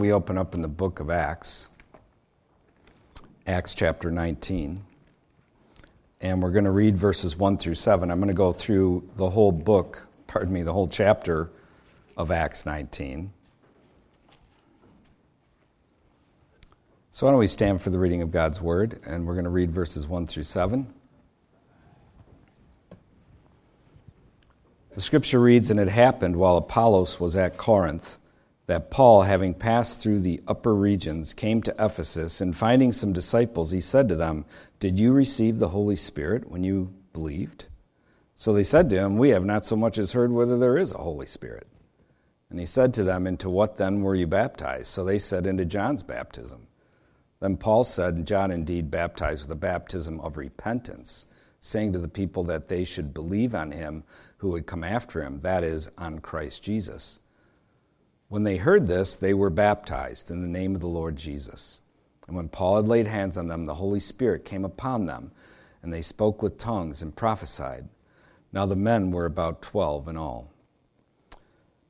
We open up in the book of Acts, Acts chapter 19, and we're going to read verses 1 through 7. I'm going to go through the whole book, pardon me, the whole chapter of Acts 19. So, why don't we stand for the reading of God's word, and we're going to read verses 1 through 7. The scripture reads, And it happened while Apollos was at Corinth that Paul, having passed through the upper regions, came to Ephesus, and finding some disciples, he said to them, Did you receive the Holy Spirit when you believed? So they said to him, We have not so much as heard whether there is a Holy Spirit. And he said to them, Into what then were you baptized? So they said, Into John's baptism. Then Paul said, John indeed baptized with a baptism of repentance, saying to the people that they should believe on him who would come after him, that is, on Christ Jesus. When they heard this, they were baptized in the name of the Lord Jesus. And when Paul had laid hands on them, the Holy Spirit came upon them, and they spoke with tongues and prophesied. Now the men were about twelve in all.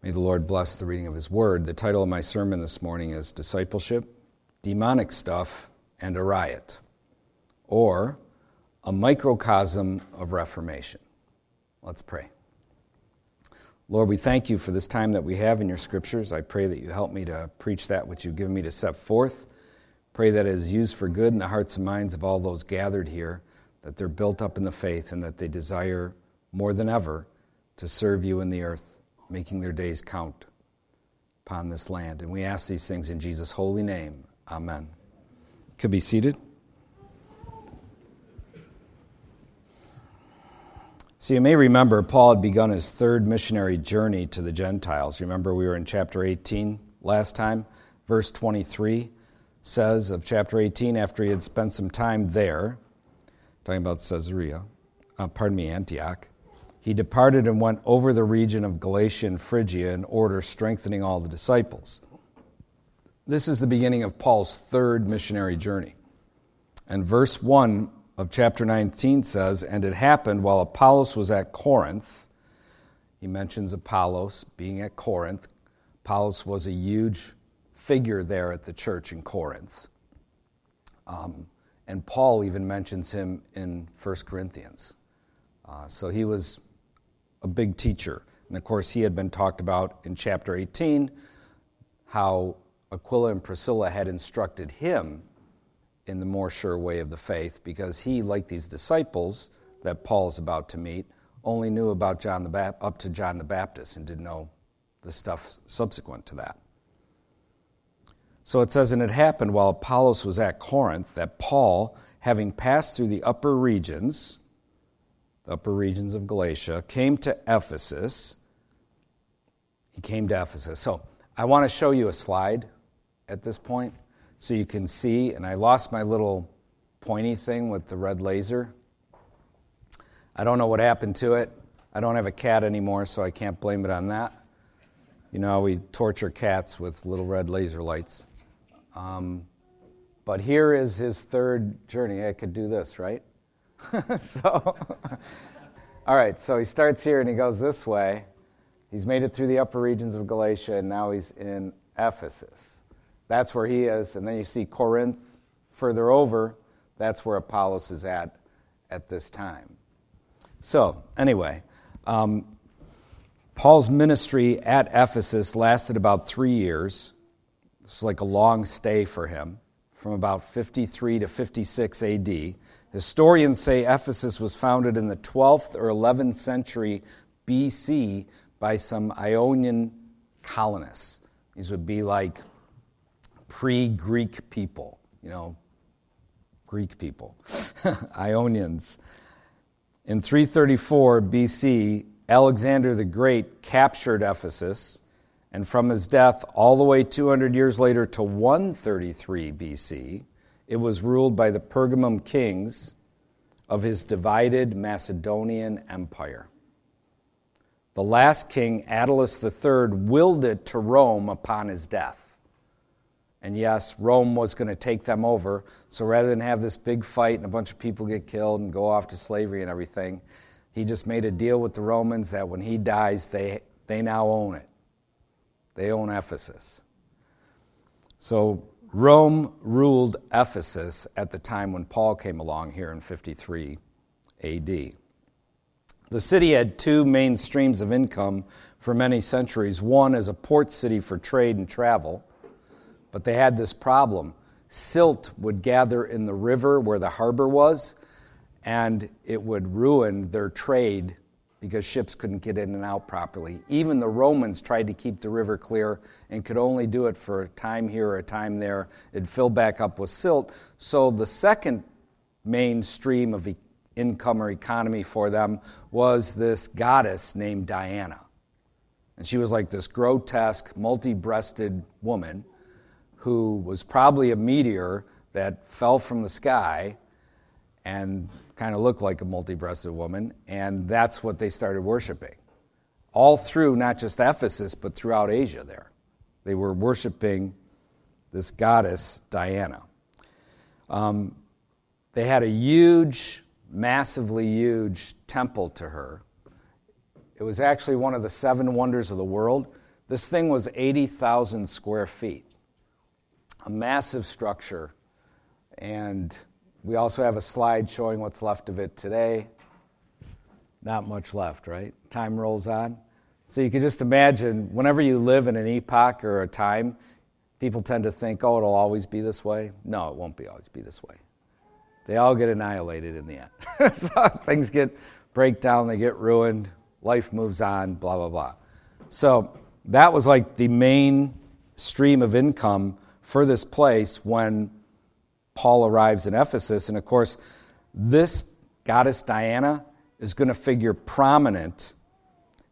May the Lord bless the reading of His word. The title of my sermon this morning is Discipleship, Demonic Stuff, and a Riot, or a microcosm of Reformation. Let's pray. Lord, we thank you for this time that we have in your scriptures. I pray that you help me to preach that which you've given me to set forth. Pray that it is used for good in the hearts and minds of all those gathered here, that they're built up in the faith and that they desire more than ever to serve you in the earth, making their days count upon this land. And we ask these things in Jesus' holy name. Amen. Could be seated. So you may remember Paul had begun his third missionary journey to the Gentiles. Remember, we were in chapter 18 last time. Verse 23 says of chapter 18, after he had spent some time there, talking about Caesarea, uh, pardon me, Antioch, he departed and went over the region of Galatia and Phrygia in order, strengthening all the disciples. This is the beginning of Paul's third missionary journey. And verse 1 of chapter 19 says, And it happened while Apollos was at Corinth. He mentions Apollos being at Corinth. Apollos was a huge figure there at the church in Corinth. Um, and Paul even mentions him in 1 Corinthians. Uh, so he was a big teacher. And of course, he had been talked about in chapter 18, how Aquila and Priscilla had instructed him in the more sure way of the faith because he, like these disciples that Paul is about to meet, only knew about John the Baptist, up to John the Baptist and didn't know the stuff subsequent to that. So it says, And it happened while Apollos was at Corinth that Paul, having passed through the upper regions, the upper regions of Galatia, came to Ephesus. He came to Ephesus. So I want to show you a slide at this point so you can see. And I lost my little pointy thing with the red laser. I don't know what happened to it. I don't have a cat anymore, so I can't blame it on that. You know, we torture cats with little red laser lights. Um, but here is his third journey. I could do this, right? so, all right, so he starts here and he goes this way. He's made it through the upper regions of Galatia, and now he's in Ephesus. That's where he is. And then you see Corinth further over. That's where Apollos is at at this time. So, anyway, um, Paul's ministry at Ephesus lasted about three years. It's like a long stay for him, from about 53 to 56 AD. Historians say Ephesus was founded in the 12th or 11th century BC by some Ionian colonists. These would be like pre Greek people, you know, Greek people, Ionians. In 334 BC, Alexander the Great captured Ephesus, and from his death all the way 200 years later to 133 BC, it was ruled by the Pergamum kings of his divided Macedonian empire. The last king, Attalus III, willed it to Rome upon his death. And yes, Rome was going to take them over. So rather than have this big fight and a bunch of people get killed and go off to slavery and everything, he just made a deal with the Romans that when he dies, they, they now own it. They own Ephesus. So Rome ruled Ephesus at the time when Paul came along here in 53 AD. The city had two main streams of income for many centuries. One as a port city for trade and travel, but they had this problem. Silt would gather in the river where the harbor was, and it would ruin their trade because ships couldn't get in and out properly. Even the Romans tried to keep the river clear and could only do it for a time here or a time there. It'd fill back up with silt. So the second main stream of income or economy for them was this goddess named Diana. And she was like this grotesque, multi breasted woman who was probably a meteor that fell from the sky and kind of looked like a multi breasted woman, and that's what they started worshiping. All through not just Ephesus, but throughout Asia there. They were worshiping this goddess, Diana. Um, they had a huge, massively huge temple to her. It was actually one of the seven wonders of the world. This thing was 80,000 square feet, a massive structure. And we also have a slide showing what's left of it today. Not much left, right? Time rolls on. So you can just imagine whenever you live in an epoch or a time, people tend to think, oh, it'll always be this way. No, it won't be always be this way. They all get annihilated in the end. so things get break down, they get ruined, life moves on, blah, blah, blah. So that was like the main stream of income for this place when Paul arrives in Ephesus. And of course, this goddess Diana is going to figure prominent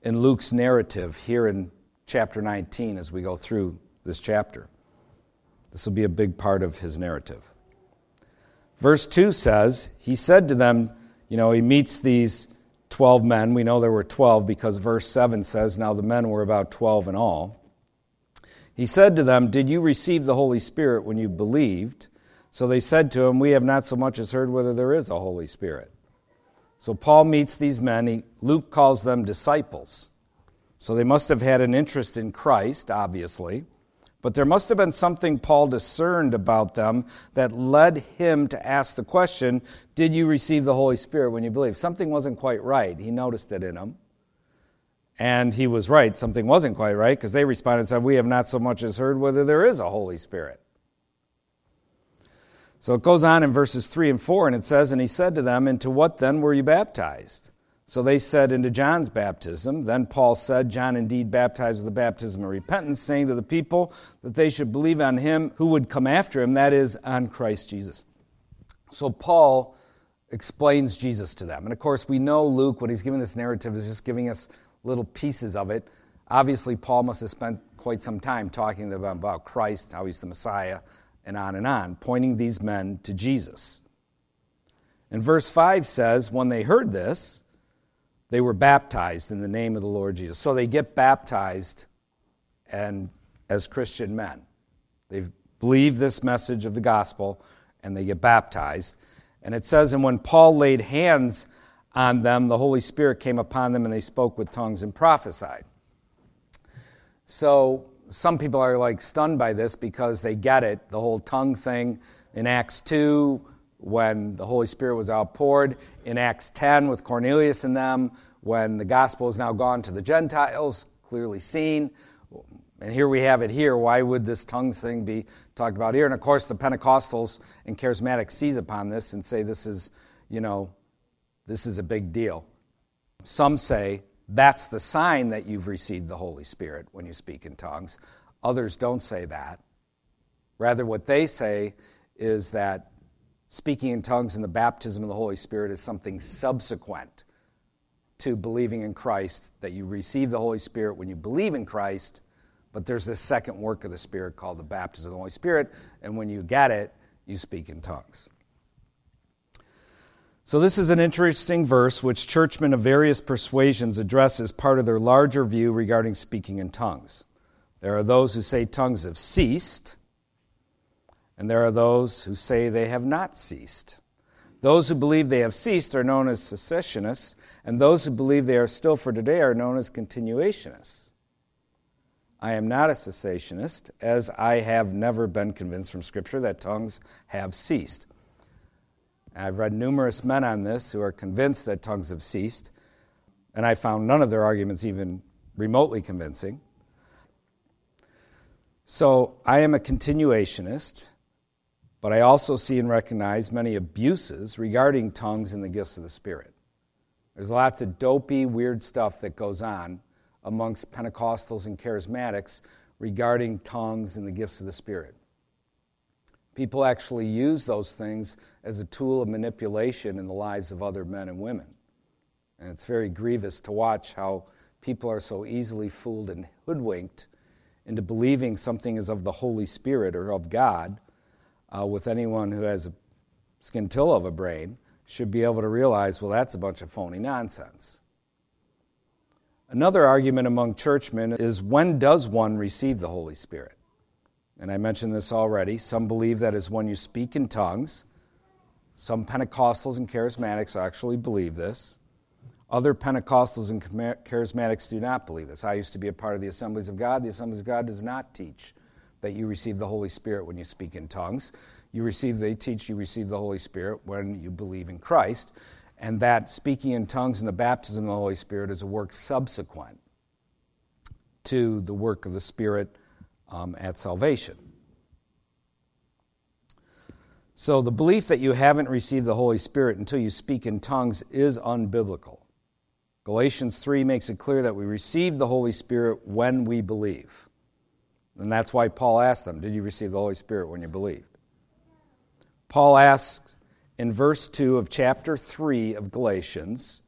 in Luke's narrative here in chapter 19 as we go through this chapter. This will be a big part of his narrative. Verse 2 says, He said to them, you know, he meets these 12 men. We know there were 12 because verse 7 says, Now the men were about 12 in all. He said to them, Did you receive the Holy Spirit when you believed? So they said to him, We have not so much as heard whether there is a Holy Spirit. So Paul meets these men. He, Luke calls them disciples. So they must have had an interest in Christ, obviously. But there must have been something Paul discerned about them that led him to ask the question Did you receive the Holy Spirit when you believed? Something wasn't quite right. He noticed it in them. And he was right. Something wasn't quite right because they responded and said, We have not so much as heard whether there is a Holy Spirit. So it goes on in verses 3 and 4, and it says, And he said to them, Into what then were you baptized? So they said, Into John's baptism. Then Paul said, John indeed baptized with the baptism of repentance, saying to the people that they should believe on him who would come after him, that is, on Christ Jesus. So Paul explains Jesus to them. And of course, we know Luke, when he's giving this narrative, is just giving us little pieces of it. Obviously, Paul must have spent quite some time talking to them about Christ, how he's the Messiah, and on and on, pointing these men to Jesus. And verse 5 says, When they heard this, they were baptized in the name of the Lord Jesus. So they get baptized and as Christian men. They believe this message of the gospel and they get baptized. And it says, And when Paul laid hands on them, the Holy Spirit came upon them and they spoke with tongues and prophesied. So some people are like stunned by this because they get it, the whole tongue thing in Acts 2 when the Holy Spirit was outpoured, in Acts 10 with Cornelius and them, when the gospel is now gone to the Gentiles, clearly seen. And here we have it here. Why would this tongues thing be talked about here? And of course, the Pentecostals and charismatics seize upon this and say this is, you know, this is a big deal. Some say that's the sign that you've received the Holy Spirit when you speak in tongues. Others don't say that. Rather, what they say is that speaking in tongues and the baptism of the Holy Spirit is something subsequent to believing in Christ, that you receive the Holy Spirit when you believe in Christ, but there's this second work of the Spirit called the baptism of the Holy Spirit, and when you get it, you speak in tongues. So, this is an interesting verse which churchmen of various persuasions address as part of their larger view regarding speaking in tongues. There are those who say tongues have ceased, and there are those who say they have not ceased. Those who believe they have ceased are known as cessationists, and those who believe they are still for today are known as continuationists. I am not a cessationist, as I have never been convinced from Scripture that tongues have ceased. I've read numerous men on this who are convinced that tongues have ceased, and I found none of their arguments even remotely convincing. So I am a continuationist, but I also see and recognize many abuses regarding tongues and the gifts of the Spirit. There's lots of dopey, weird stuff that goes on amongst Pentecostals and charismatics regarding tongues and the gifts of the Spirit. People actually use those things as a tool of manipulation in the lives of other men and women. And it's very grievous to watch how people are so easily fooled and hoodwinked into believing something is of the Holy Spirit or of God uh, with anyone who has a scintilla of a brain should be able to realize, well, that's a bunch of phony nonsense. Another argument among churchmen is when does one receive the Holy Spirit? And I mentioned this already. Some believe that is when you speak in tongues. Some Pentecostals and charismatics actually believe this. Other Pentecostals and charismatics do not believe this. I used to be a part of the Assemblies of God. The Assemblies of God does not teach that you receive the Holy Spirit when you speak in tongues. You receive, they teach you receive the Holy Spirit when you believe in Christ, and that speaking in tongues and the baptism of the Holy Spirit is a work subsequent to the work of the Spirit um, at salvation. So the belief that you haven't received the Holy Spirit until you speak in tongues is unbiblical. Galatians 3 makes it clear that we receive the Holy Spirit when we believe. And that's why Paul asked them, Did you receive the Holy Spirit when you believed? Paul asks in verse 2 of chapter 3 of Galatians,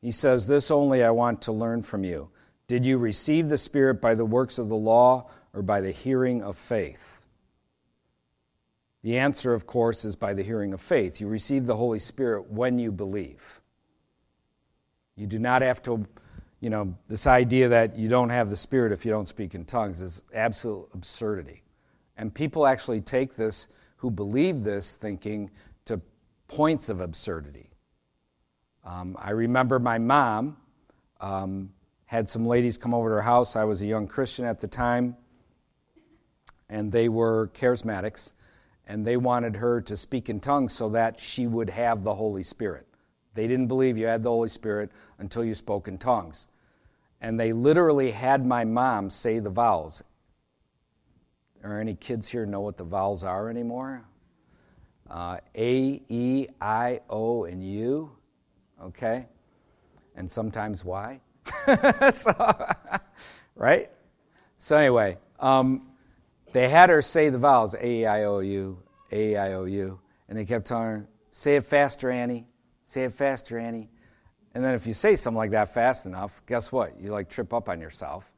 he says, This only I want to learn from you. Did you receive the Spirit by the works of the law or by the hearing of faith? The answer, of course, is by the hearing of faith. You receive the Holy Spirit when you believe. You do not have to you know, this idea that you don't have the Spirit if you don't speak in tongues is absolute absurdity. And people actually take this, who believe this thinking, to points of absurdity. Um, I remember my mom um, had some ladies come over to her house. I was a young Christian at the time, and they were charismatics, and they wanted her to speak in tongues so that she would have the Holy Spirit. They didn't believe you had the Holy Spirit until you spoke in tongues. And they literally had my mom say the vowels. Are any kids here know what the vowels are anymore? Uh, a, E, I, O, and U. Okay? And sometimes Y. so, right? So, anyway, um, they had her say the vowels A, I, O, U, A, I, O, U. And they kept telling her, say it faster, Annie. Say it faster, Annie. And then if you say something like that fast enough, guess what? You like trip up on yourself.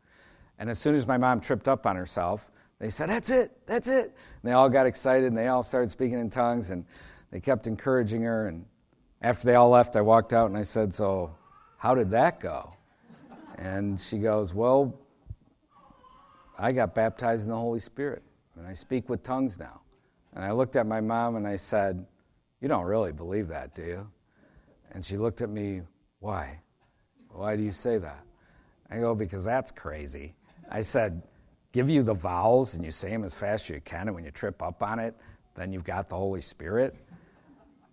And as soon as my mom tripped up on herself, they said, That's it, that's it. And they all got excited and they all started speaking in tongues and they kept encouraging her. And after they all left, I walked out and I said, So, how did that go? And she goes, Well, I got baptized in the Holy Spirit and I speak with tongues now. And I looked at my mom and I said, You don't really believe that, do you? And she looked at me, Why? Why do you say that? I go, Because that's crazy. I said, Give you the vowels and you say them as fast as you can, and when you trip up on it, then you've got the Holy Spirit.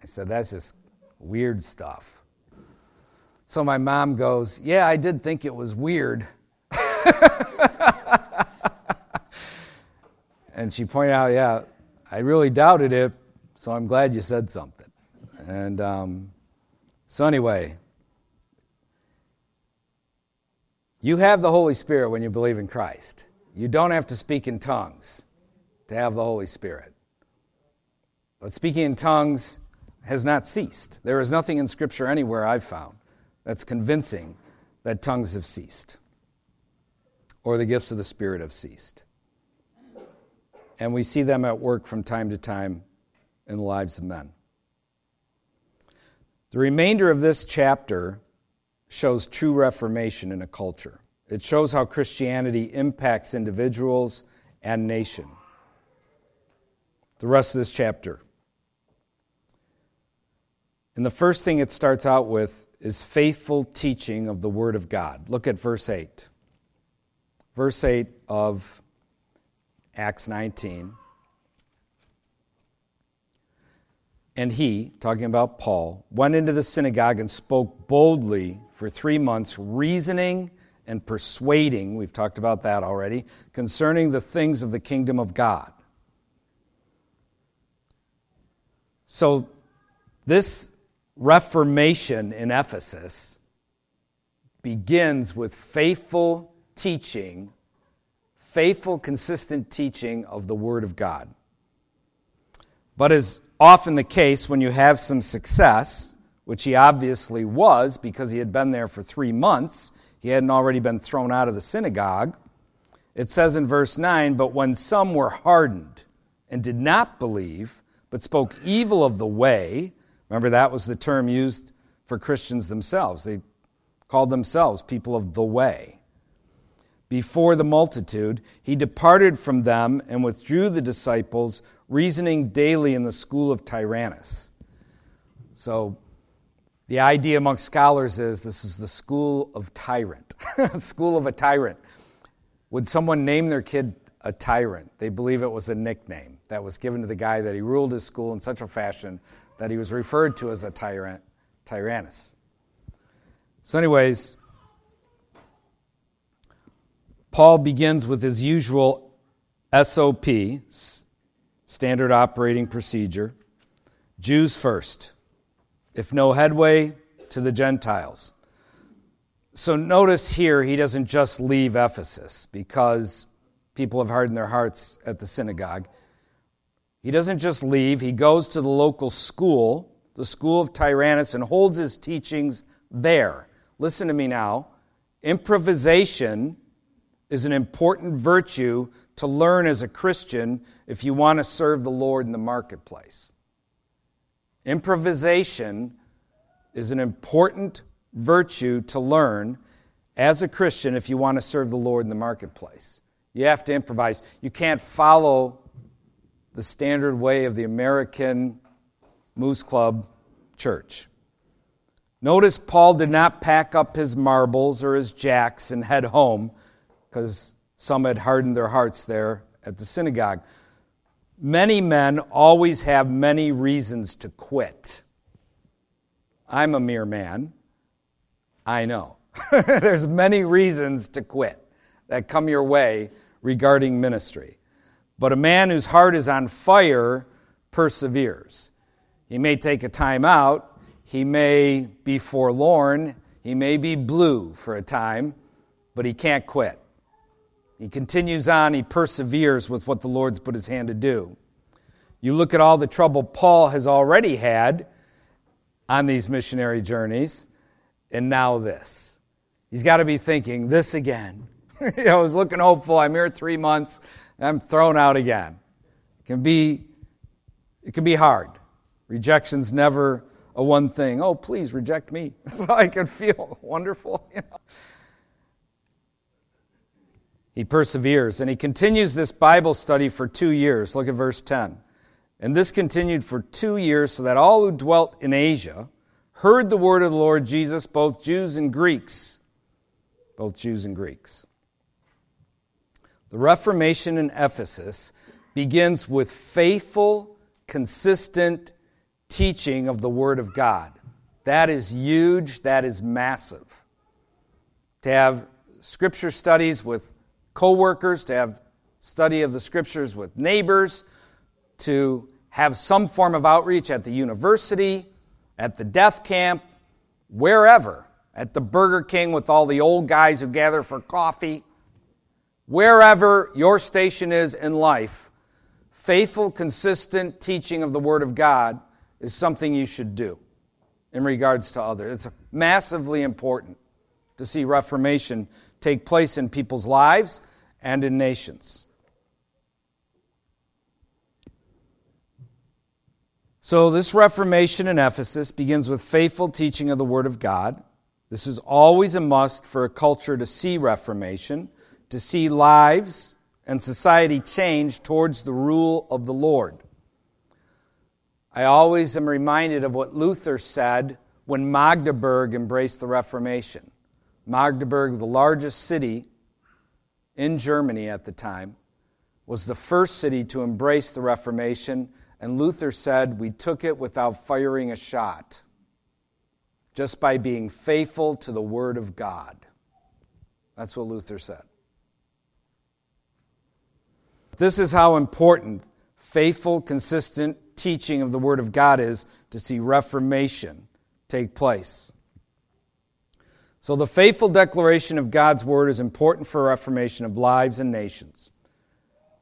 I said, That's just weird stuff. So my mom goes, Yeah, I did think it was weird. and she pointed out, Yeah, I really doubted it, so I'm glad you said something. And um, so, anyway, you have the Holy Spirit when you believe in Christ. You don't have to speak in tongues to have the Holy Spirit. But speaking in tongues has not ceased. There is nothing in Scripture anywhere I've found that's convincing that tongues have ceased or the gifts of the Spirit have ceased. And we see them at work from time to time in the lives of men. The remainder of this chapter shows true reformation in a culture. It shows how Christianity impacts individuals and nation. The rest of this chapter. And the first thing it starts out with is faithful teaching of the Word of God. Look at verse 8. verse 8 of Acts 19. And he, talking about Paul, went into the synagogue and spoke boldly for three months, reasoning and persuading, we've talked about that already, concerning the things of the kingdom of God. So, this Reformation in Ephesus begins with faithful teaching, faithful, consistent teaching of the Word of God. But as often the case when you have some success, which he obviously was because he had been there for three months, he hadn't already been thrown out of the synagogue. It says in verse 9, But when some were hardened and did not believe, but spoke evil of the way, remember that was the term used for Christians themselves. They called themselves people of the way. Before the multitude, he departed from them and withdrew the disciples reasoning daily in the school of Tyrannus. So, the idea amongst scholars is this is the school of tyrant, school of a tyrant. Would someone name their kid a tyrant? They believe it was a nickname that was given to the guy that he ruled his school in such a fashion that he was referred to as a tyrant, Tyrannus. So, anyways, Paul begins with his usual SOP, standard operating procedure Jews first, if no headway, to the Gentiles. So notice here, he doesn't just leave Ephesus because people have hardened their hearts at the synagogue. He doesn't just leave, he goes to the local school, the school of Tyrannus, and holds his teachings there. Listen to me now. Improvisation is an important virtue to learn as a Christian if you want to serve the Lord in the marketplace. Improvisation is an important virtue to learn as a Christian if you want to serve the Lord in the marketplace. You have to improvise. You can't follow the standard way of the American Moose Club church. Notice Paul did not pack up his marbles or his jacks and head home because some had hardened their hearts there at the synagogue. Many men always have many reasons to quit. I'm a mere man. I know. There's many reasons to quit that come your way regarding ministry. But a man whose heart is on fire perseveres. He may take a time out, he may be forlorn, he may be blue for a time, but he can't quit. He continues on, he perseveres with what the Lord's put his hand to do. You look at all the trouble Paul has already had on these missionary journeys, and now this. He's got to be thinking, this again. I was looking hopeful. I'm here three months. I'm thrown out again. It can be, it can be hard. Rejection's never a one thing. Oh, please reject me, so I can feel wonderful. You know. He perseveres and he continues this Bible study for two years. Look at verse 10. And this continued for two years, so that all who dwelt in Asia heard the word of the Lord Jesus, both Jews and Greeks. Both Jews and Greeks. The Reformation in Ephesus begins with faithful, consistent teaching of the Word of God. That is huge, that is massive. To have scripture studies with coworkers, to have study of the scriptures with neighbors, to have some form of outreach at the university, at the death camp, wherever, at the Burger King with all the old guys who gather for coffee, wherever your station is in life, faithful, consistent teaching of the Word of God is something you should do in regards to others. It's massively important to see Reformation take place in people's lives and in nations. So, this Reformation in Ephesus begins with faithful teaching of the Word of God. This is always a must for a culture to see Reformation, to see lives and society change towards the rule of the Lord. I always am reminded of what Luther said when Magdeburg embraced the Reformation. Magdeburg, the largest city in Germany at the time, was the first city to embrace the Reformation, and Luther said, We took it without firing a shot, just by being faithful to the Word of God. That's what Luther said. This is how important faithful, consistent teaching of the Word of God is to see Reformation take place. So, the faithful declaration of God's Word is important for reformation of lives and nations.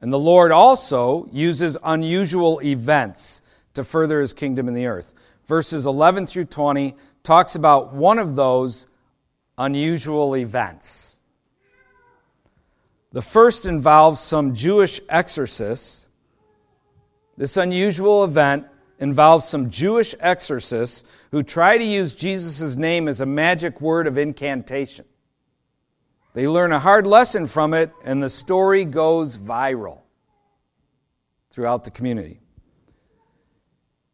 And the Lord also uses unusual events to further his kingdom in the earth. Verses 11 through 20 talks about one of those unusual events. The first involves some Jewish exorcists. This unusual event involves some Jewish exorcists who try to use Jesus' name as a magic word of incantation. They learn a hard lesson from it, and the story goes viral throughout the community.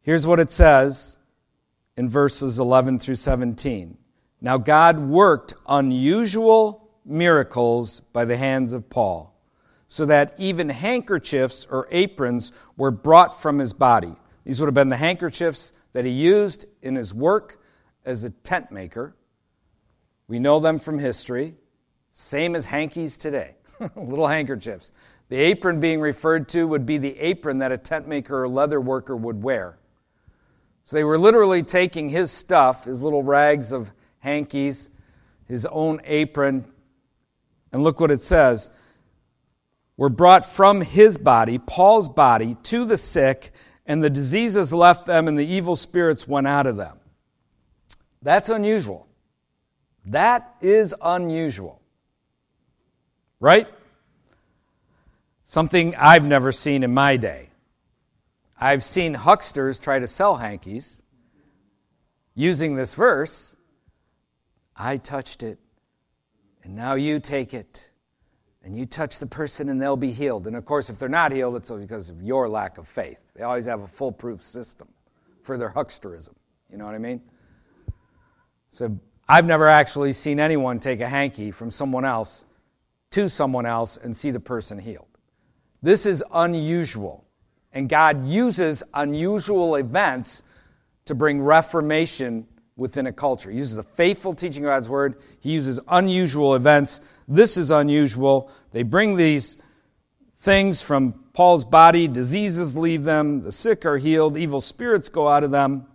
Here's what it says in verses 11 through 17. Now, God worked unusual miracles by the hands of Paul, so that even handkerchiefs or aprons were brought from his body. These would have been the handkerchiefs that he used in his work as a tent maker. We know them from history. Same as hankies today, little handkerchiefs. The apron being referred to would be the apron that a tent maker or leather worker would wear. So they were literally taking his stuff, his little rags of hankies, his own apron, and look what it says were brought from his body, Paul's body, to the sick, and the diseases left them, and the evil spirits went out of them. That's unusual. That is unusual. Right? Something I've never seen in my day. I've seen hucksters try to sell hankies using this verse. I touched it, and now you take it, and you touch the person, and they'll be healed. And of course, if they're not healed, it's because of your lack of faith. They always have a foolproof system for their hucksterism. You know what I mean? So I've never actually seen anyone take a hanky from someone else to someone else and see the person healed. This is unusual. And God uses unusual events to bring reformation within a culture. He uses the faithful teaching of God's word. He uses unusual events. This is unusual. They bring these things from Paul's body. Diseases leave them. The sick are healed. Evil spirits go out of them.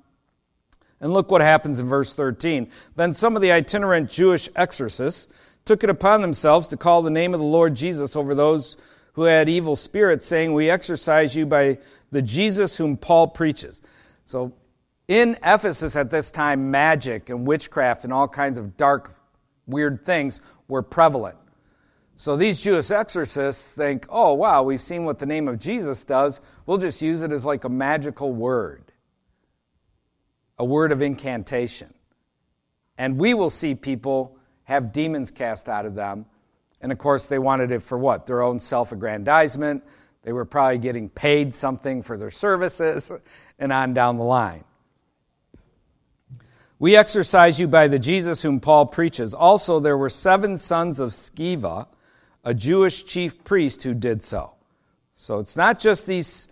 And look what happens in verse 13. Then some of the itinerant Jewish exorcists took it upon themselves to call the name of the Lord Jesus over those who had evil spirits, saying, We exorcise you by the Jesus whom Paul preaches. So in Ephesus at this time, magic and witchcraft and all kinds of dark, weird things were prevalent. So these Jewish exorcists think, oh, wow, we've seen what the name of Jesus does. We'll just use it as like a magical word, a word of incantation. And we will see people have demons cast out of them. And of course, they wanted it for what? Their own self aggrandizement. They were probably getting paid something for their services, and on down the line. We exorcise you by the Jesus whom Paul preaches. Also, there were seven sons of Sceva, a Jewish chief priest, who did so. So it's not just these,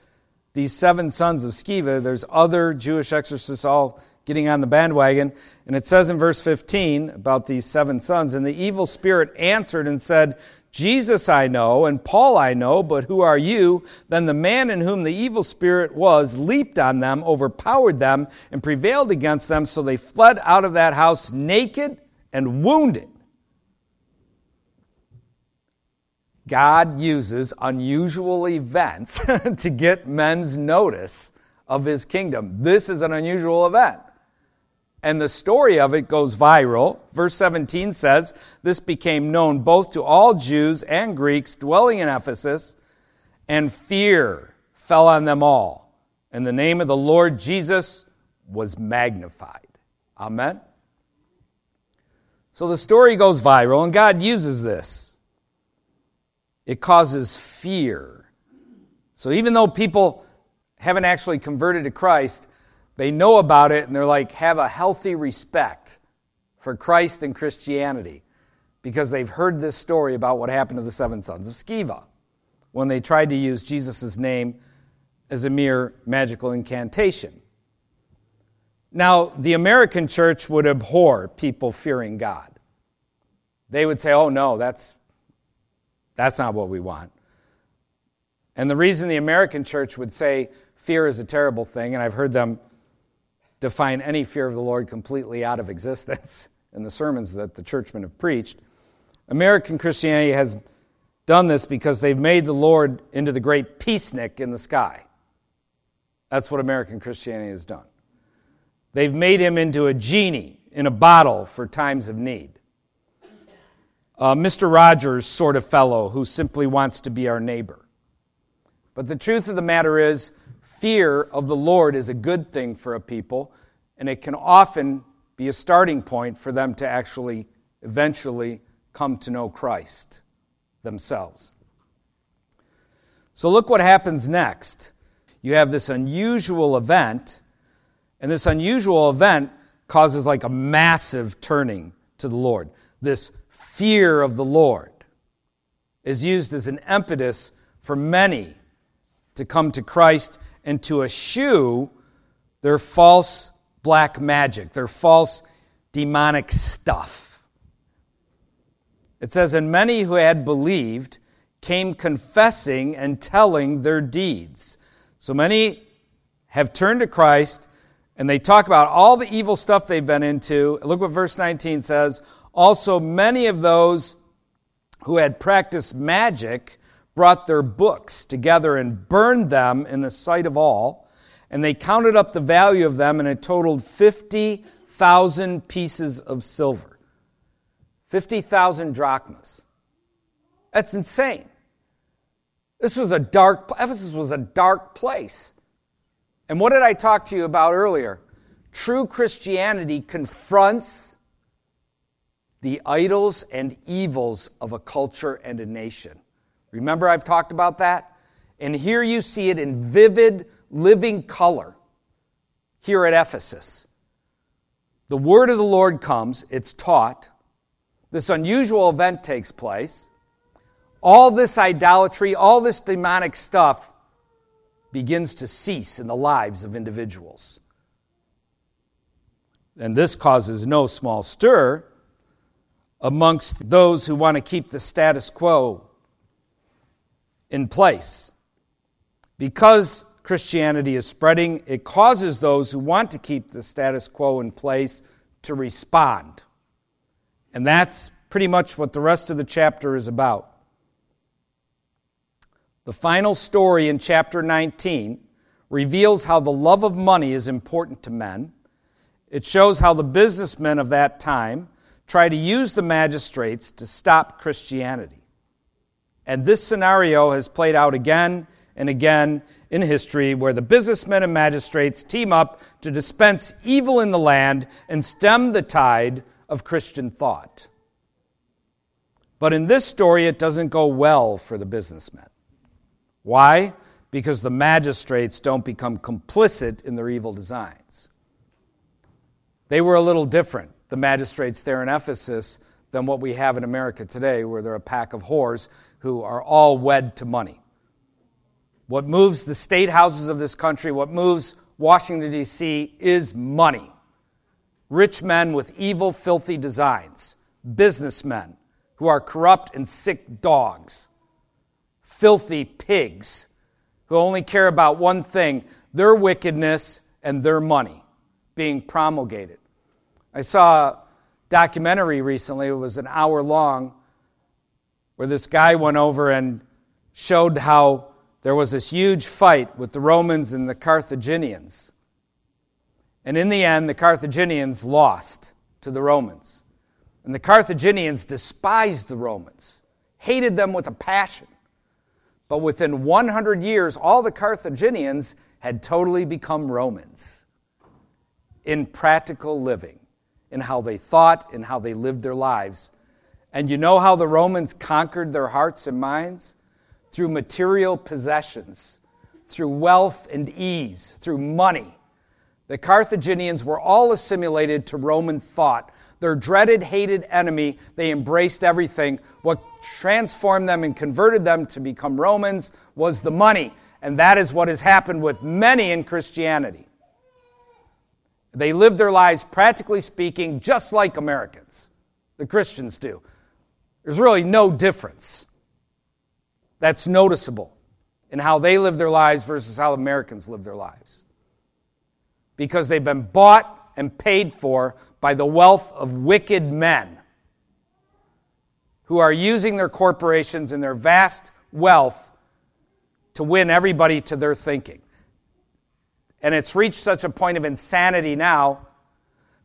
these seven sons of Sceva, there's other Jewish exorcists all getting on the bandwagon. And it says in verse 15 about these seven sons, and the evil spirit answered and said, Jesus I know, and Paul I know, but who are you? Then the man in whom the evil spirit was leaped on them, overpowered them, and prevailed against them, so they fled out of that house naked and wounded. God uses unusual events to get men's notice of his kingdom. This is an unusual event and the story of it goes viral. Verse 17 says, This became known both to all Jews and Greeks dwelling in Ephesus, and fear fell on them all. And the name of the Lord Jesus was magnified. Amen. So the story goes viral, and God uses this. It causes fear. So even though people haven't actually converted to Christ, they know about it and they're like, have a healthy respect for Christ and Christianity. because they've heard this story about what happened to the seven sons of Sceva when they tried to use Jesus' name as a mere magical incantation. Now, the American church would abhor people fearing God. They would say, oh, no, that's, that's not what we want. And the reason the American church would say fear is a terrible thing, and I've heard them define any fear of the Lord completely out of existence in the sermons that the churchmen have preached. American Christianity has done this because they've made the Lord into the great peacenik in the sky. That's what American Christianity has done. They've made him into a genie in a bottle for times of need. Uh, Mr. Rogers sort of fellow who simply wants to be our neighbor. But the truth of the matter is, fear of the Lord is a good thing for a people, and it can often be a starting point for them to actually eventually come to know Christ themselves. So, look what happens next. You have this unusual event and this unusual event causes like a massive turning to the Lord. This fear of the Lord is used as an impetus for many to come to Christ and to eschew their false black magic, their false demonic stuff. It says, And many who had believed came confessing and telling their deeds. So many have turned to Christ and they talk about all the evil stuff they've been into. Look what verse 19 says. Also, many of those who had practiced magic brought their books together and burned them in the sight of all. And they counted up the value of them, and it totaled 50,000 pieces of silver. 50,000 drachmas. That's insane. This was a dark, Ephesus was a dark place. And what did I talk to you about earlier? True Christianity confronts the idols and evils of a culture and a nation. Remember, I've talked about that? And here you see it in vivid, living color here at Ephesus. The word of the Lord comes, it's taught. This unusual event takes place. All this idolatry, all this demonic stuff begins to cease in the lives of individuals. And this causes no small stir amongst those who want to keep the status quo in place. Because Christianity is spreading, it causes those who want to keep the status quo in place to respond. And that's pretty much what the rest of the chapter is about. The final story in chapter 19 reveals how the love of money is important to men. It shows how the businessmen of that time try to use the magistrates to stop Christianity. And this scenario has played out again and again in history where the businessmen and magistrates team up to dispense evil in the land and stem the tide of Christian thought. But in this story, it doesn't go well for the businessmen. Why? Because the magistrates don't become complicit in their evil designs. They were a little different, the magistrates there in Ephesus, than what we have in America today, where they're a pack of whores who are all wed to money. What moves the state houses of this country, what moves Washington, D.C., is money. Rich men with evil, filthy designs, businessmen who are corrupt and sick dogs filthy pigs who only care about one thing their wickedness and their money being promulgated. I saw a documentary recently, it was an hour long, where this guy went over and showed how there was this huge fight with the Romans and the Carthaginians. And in the end, the Carthaginians lost to the Romans. And the Carthaginians despised the Romans, hated them with a passion. But within 100 years, all the Carthaginians had totally become Romans in practical living, in how they thought, in how they lived their lives. And you know how the Romans conquered their hearts and minds? Through material possessions, through wealth and ease, through money. The Carthaginians were all assimilated to Roman thought. Their dreaded, hated enemy, they embraced everything. What transformed them and converted them to become Romans was the money. And that is what has happened with many in Christianity. They live their lives, practically speaking, just like Americans, the Christians do. There's really no difference that's noticeable in how they live their lives versus how Americans live their lives. Because they've been bought and paid for by the wealth of wicked men who are using their corporations and their vast wealth to win everybody to their thinking. And it's reached such a point of insanity now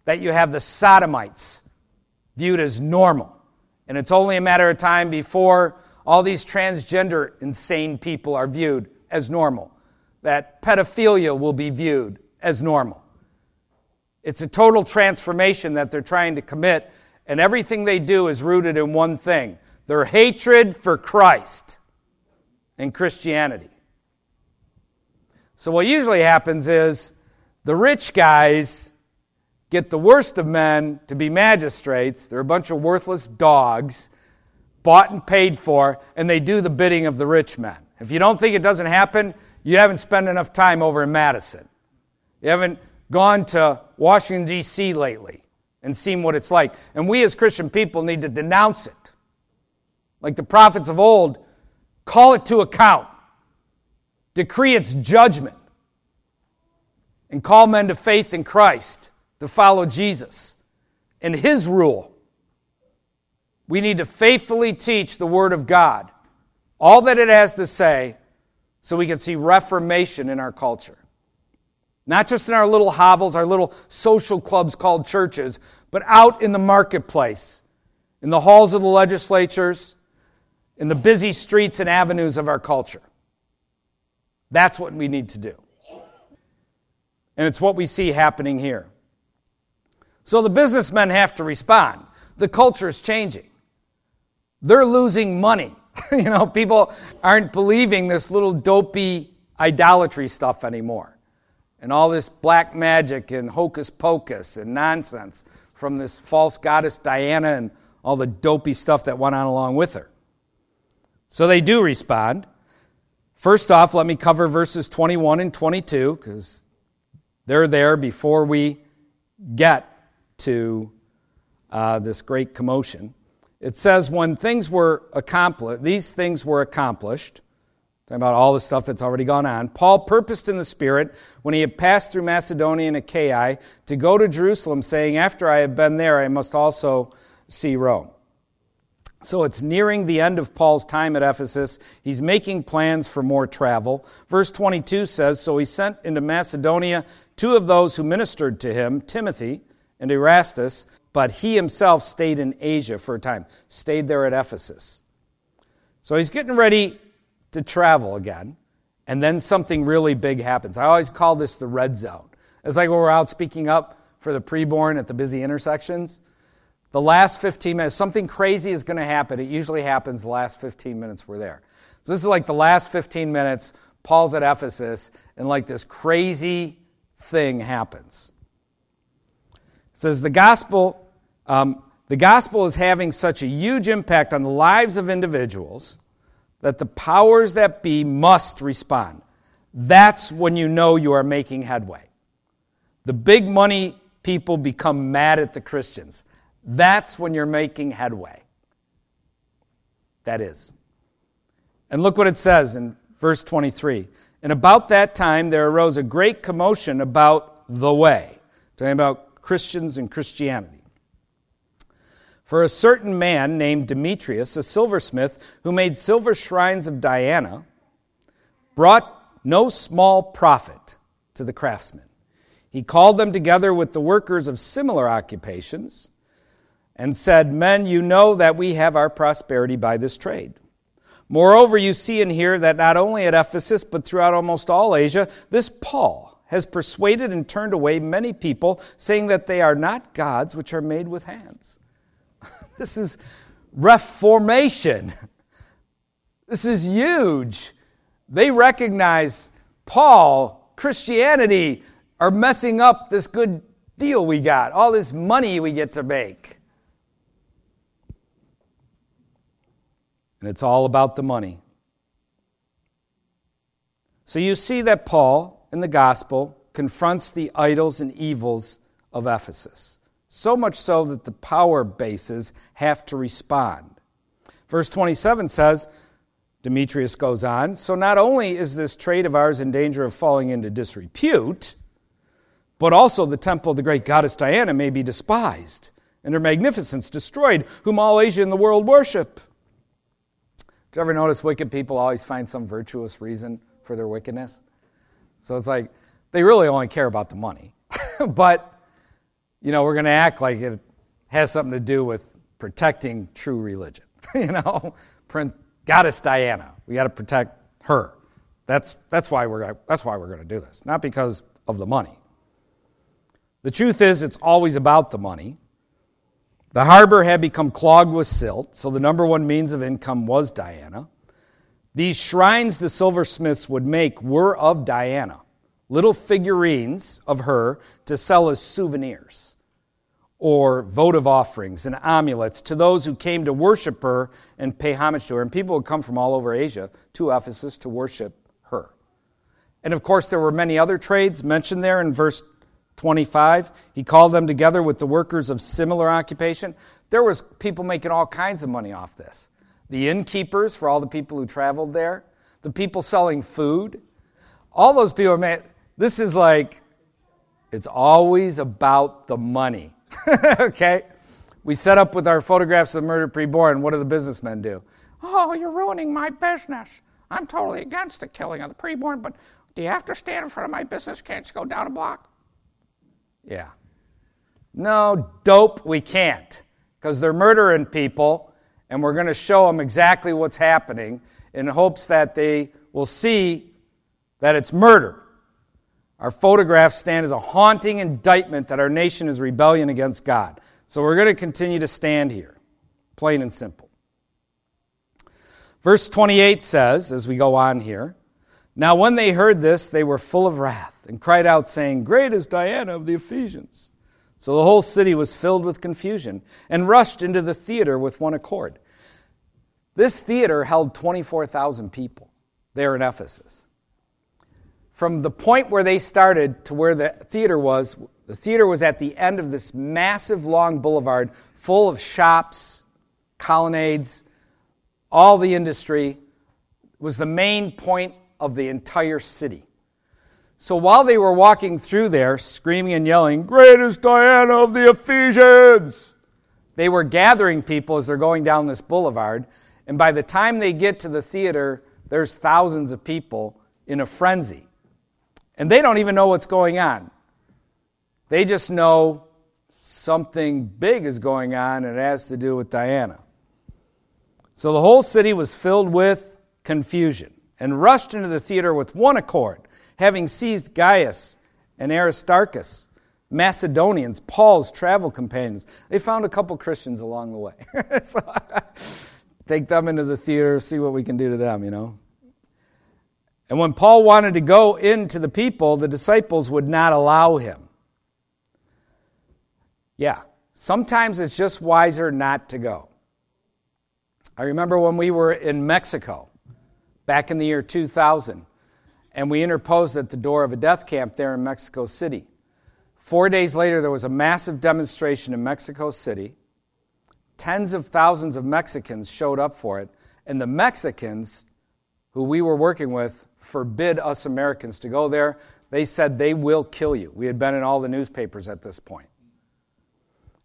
that you have the sodomites viewed as normal. And it's only a matter of time before all these transgender insane people are viewed as normal, that pedophilia will be viewed as normal. It's a total transformation that they're trying to commit, and everything they do is rooted in one thing their hatred for Christ and Christianity. So, what usually happens is the rich guys get the worst of men to be magistrates. They're a bunch of worthless dogs, bought and paid for, and they do the bidding of the rich men. If you don't think it doesn't happen, you haven't spent enough time over in Madison. You haven't gone to Washington, D.C. lately and seen what it's like. And we as Christian people need to denounce it. Like the prophets of old, call it to account decree its judgment, and call men to faith in Christ, to follow Jesus and his rule. We need to faithfully teach the Word of God, all that it has to say, so we can see reformation in our culture. Not just in our little hovels, our little social clubs called churches, but out in the marketplace, in the halls of the legislatures, in the busy streets and avenues of our culture. That's what we need to do. And it's what we see happening here. So the businessmen have to respond. The culture is changing. They're losing money. you know, people aren't believing this little dopey idolatry stuff anymore. And all this black magic and hocus pocus and nonsense from this false goddess Diana and all the dopey stuff that went on along with her. So they do respond. First off, let me cover verses 21 and 22 because they're there before we get to uh, this great commotion. It says, when things were accomplished, these things were accomplished, talking about all the stuff that's already gone on, Paul purposed in the Spirit, when he had passed through Macedonia and Achaia, to go to Jerusalem, saying, After I have been there, I must also see Rome. So it's nearing the end of Paul's time at Ephesus. He's making plans for more travel. Verse 22 says So he sent into Macedonia two of those who ministered to him, Timothy and Erastus, but he himself stayed in Asia for a time, stayed there at Ephesus. So he's getting ready to travel again, and then something really big happens. I always call this the red zone. It's like when we're out speaking up for the preborn at the busy intersections the last 15 minutes, something crazy is going to happen. It usually happens the last 15 minutes we're there. So this is like the last 15 minutes. Paul's at Ephesus, and like this crazy thing happens. It says the gospel, um, the gospel is having such a huge impact on the lives of individuals that the powers that be must respond. That's when you know you are making headway. The big money people become mad at the Christians. That's when you're making headway. That is. And look what it says in verse 23. And about that time there arose a great commotion about the way, talking about Christians and Christianity. For a certain man named Demetrius, a silversmith, who made silver shrines of Diana, brought no small profit to the craftsmen. He called them together with the workers of similar occupations and said, Men, you know that we have our prosperity by this trade. Moreover, you see and hear that not only at Ephesus, but throughout almost all Asia, this Paul has persuaded and turned away many people, saying that they are not gods which are made with hands. this is reformation. This is huge. They recognize Paul, Christianity, are messing up this good deal we got, all this money we get to make. And it's all about the money. So you see that Paul in the gospel confronts the idols and evils of Ephesus. So much so that the power bases have to respond. Verse 27 says, Demetrius goes on, so not only is this trade of ours in danger of falling into disrepute, but also the temple of the great goddess Diana may be despised, and her magnificence destroyed, whom all Asia and the world worship. Do you ever notice wicked people always find some virtuous reason for their wickedness? So it's like they really only care about the money. but, you know, we're going to act like it has something to do with protecting true religion. you know, Goddess Diana. We got to protect her. That's, that's why we're, that's why we're going to do this, not because of the money. The truth is, it's always about the money. The harbor had become clogged with silt, so the number one means of income was Diana. These shrines the silversmiths would make were of Diana, little figurines of her to sell as souvenirs or votive offerings and amulets to those who came to worship her and pay homage to her. And people would come from all over Asia to Ephesus to worship her. And of course, there were many other trades mentioned there in verse 25. He called them together with the workers of similar occupation. There was people making all kinds of money off this. The innkeepers for all the people who traveled there, the people selling food, all those people made this is like it's always about the money. okay? We set up with our photographs of the murdered preborn. What do the businessmen do? Oh, you're ruining my business. I'm totally against the killing of the preborn, but do you have to stand in front of my business? Can't you go down a block? Yeah. No, dope, we can't. Because they're murdering people, and we're going to show them exactly what's happening in hopes that they will see that it's murder. Our photographs stand as a haunting indictment that our nation is rebellion against God. So we're going to continue to stand here, plain and simple. Verse 28 says, as we go on here, Now when they heard this, they were full of wrath and cried out, saying, Great is Diana of the Ephesians. So the whole city was filled with confusion and rushed into the theater with one accord. This theater held 24,000 people there in Ephesus from the point where they started to where the theater was, the theater was at the end of this massive long boulevard full of shops, colonnades, all the industry was the main point of the entire city. So while they were walking through there, screaming and yelling, Great is Diana of the Ephesians! They were gathering people as they're going down this boulevard. And by the time they get to the theater, there's thousands of people in a frenzy. And they don't even know what's going on. They just know something big is going on and it has to do with Diana. So the whole city was filled with confusion and rushed into the theater with one accord, having seized Gaius and Aristarchus, Macedonians, Paul's travel companions. They found a couple Christians along the way. so, take them into the theater, see what we can do to them, you know. And when Paul wanted to go into the people, the disciples would not allow him. Yeah, sometimes it's just wiser not to go. I remember when we were in Mexico back in the year 2000, and we interposed at the door of a death camp there in Mexico City. Four days later, there was a massive demonstration in Mexico City. Tens of thousands of Mexicans showed up for it, and the Mexicans who we were working with forbid us Americans to go there. They said they will kill you. We had been in all the newspapers at this point.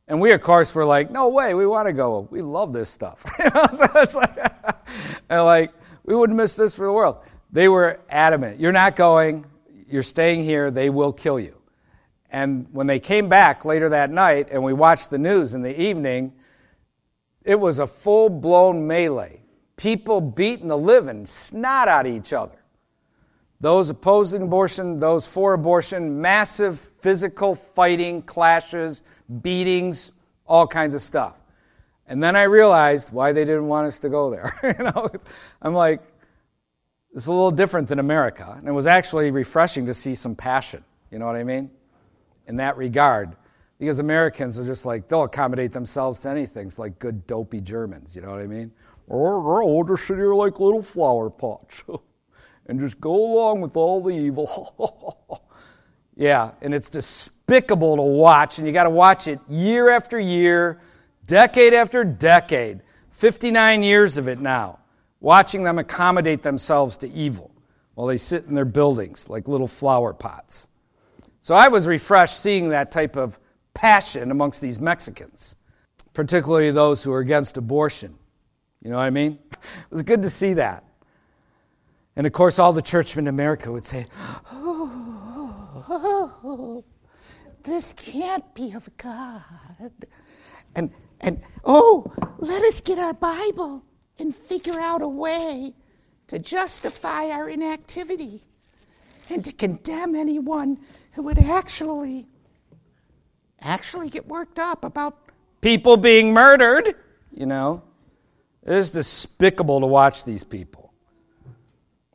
And we, of course, were like, no way, we want to go. We love this stuff. and like, we wouldn't miss this for the world. They were adamant. You're not going. You're staying here. They will kill you. And when they came back later that night and we watched the news in the evening, it was a full blown melee. People beating the living snot out of each other those opposing abortion, those for abortion, massive physical fighting, clashes, beatings, all kinds of stuff. And then I realized why they didn't want us to go there. you know, I'm like, it's a little different than America. And it was actually refreshing to see some passion, You know what I mean? In that regard. Because Americans are just like, they'll accommodate themselves to anything. It's like good, dopey Germans. You know what I mean? Or we'll just sit here like little flower pots and just go along with all the evil. yeah, and it's despicable to watch, and you got to watch it year after year, decade after decade. 59 years of it now, watching them accommodate themselves to evil while they sit in their buildings like little flower pots. So I was refreshed seeing that type of passion amongst these Mexicans, particularly those who are against abortion. You know what I mean? It was good to see that. And of course, all the churchmen in America would say, oh, oh, oh, this can't be of God. And, and, oh, let us get our Bible and figure out a way to justify our inactivity and to condemn anyone who would actually actually get worked up about people being murdered, you know. It is despicable to watch these people.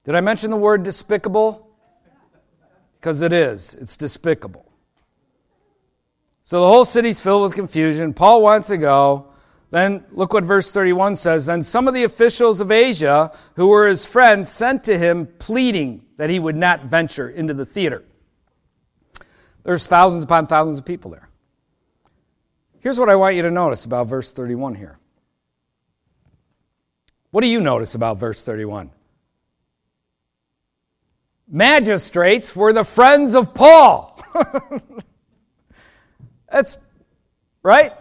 Did I mention the word despicable? Because it is. It's despicable. So the whole city's filled with confusion. Paul wants to go. Then look what verse 31 says. Then some of the officials of Asia, who were his friends, sent to him pleading that he would not venture into the theater. There's thousands upon thousands of people there. Here's what I want you to notice about verse 31 here. What do you notice about verse 31? Magistrates were the friends of Paul. That's right.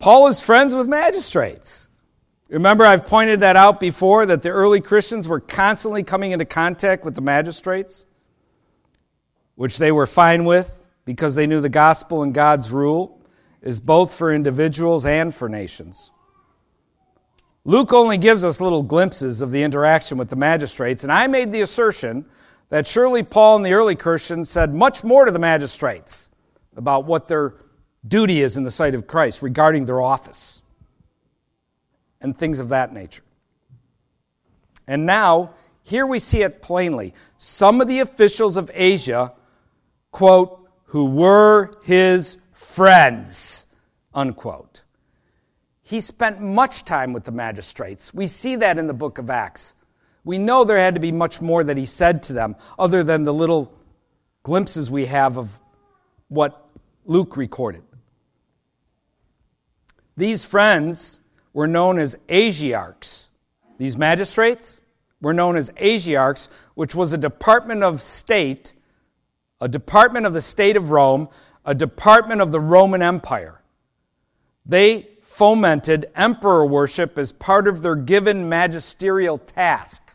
Paul is friends with magistrates. Remember, I've pointed that out before that the early Christians were constantly coming into contact with the magistrates, which they were fine with because they knew the gospel and God's rule is both for individuals and for nations. Luke only gives us little glimpses of the interaction with the magistrates, and I made the assertion that surely Paul and the early Christians said much more to the magistrates about what their duty is in the sight of Christ regarding their office and things of that nature. And now, here we see it plainly. Some of the officials of Asia, quote, who were his friends, unquote. He spent much time with the magistrates. We see that in the book of Acts. We know there had to be much more that he said to them, other than the little glimpses we have of what Luke recorded. These friends were known as Asiarchs. These magistrates were known as Asiarchs, which was a department of state, a department of the state of Rome, a department of the Roman Empire. They fomented emperor worship as part of their given magisterial task.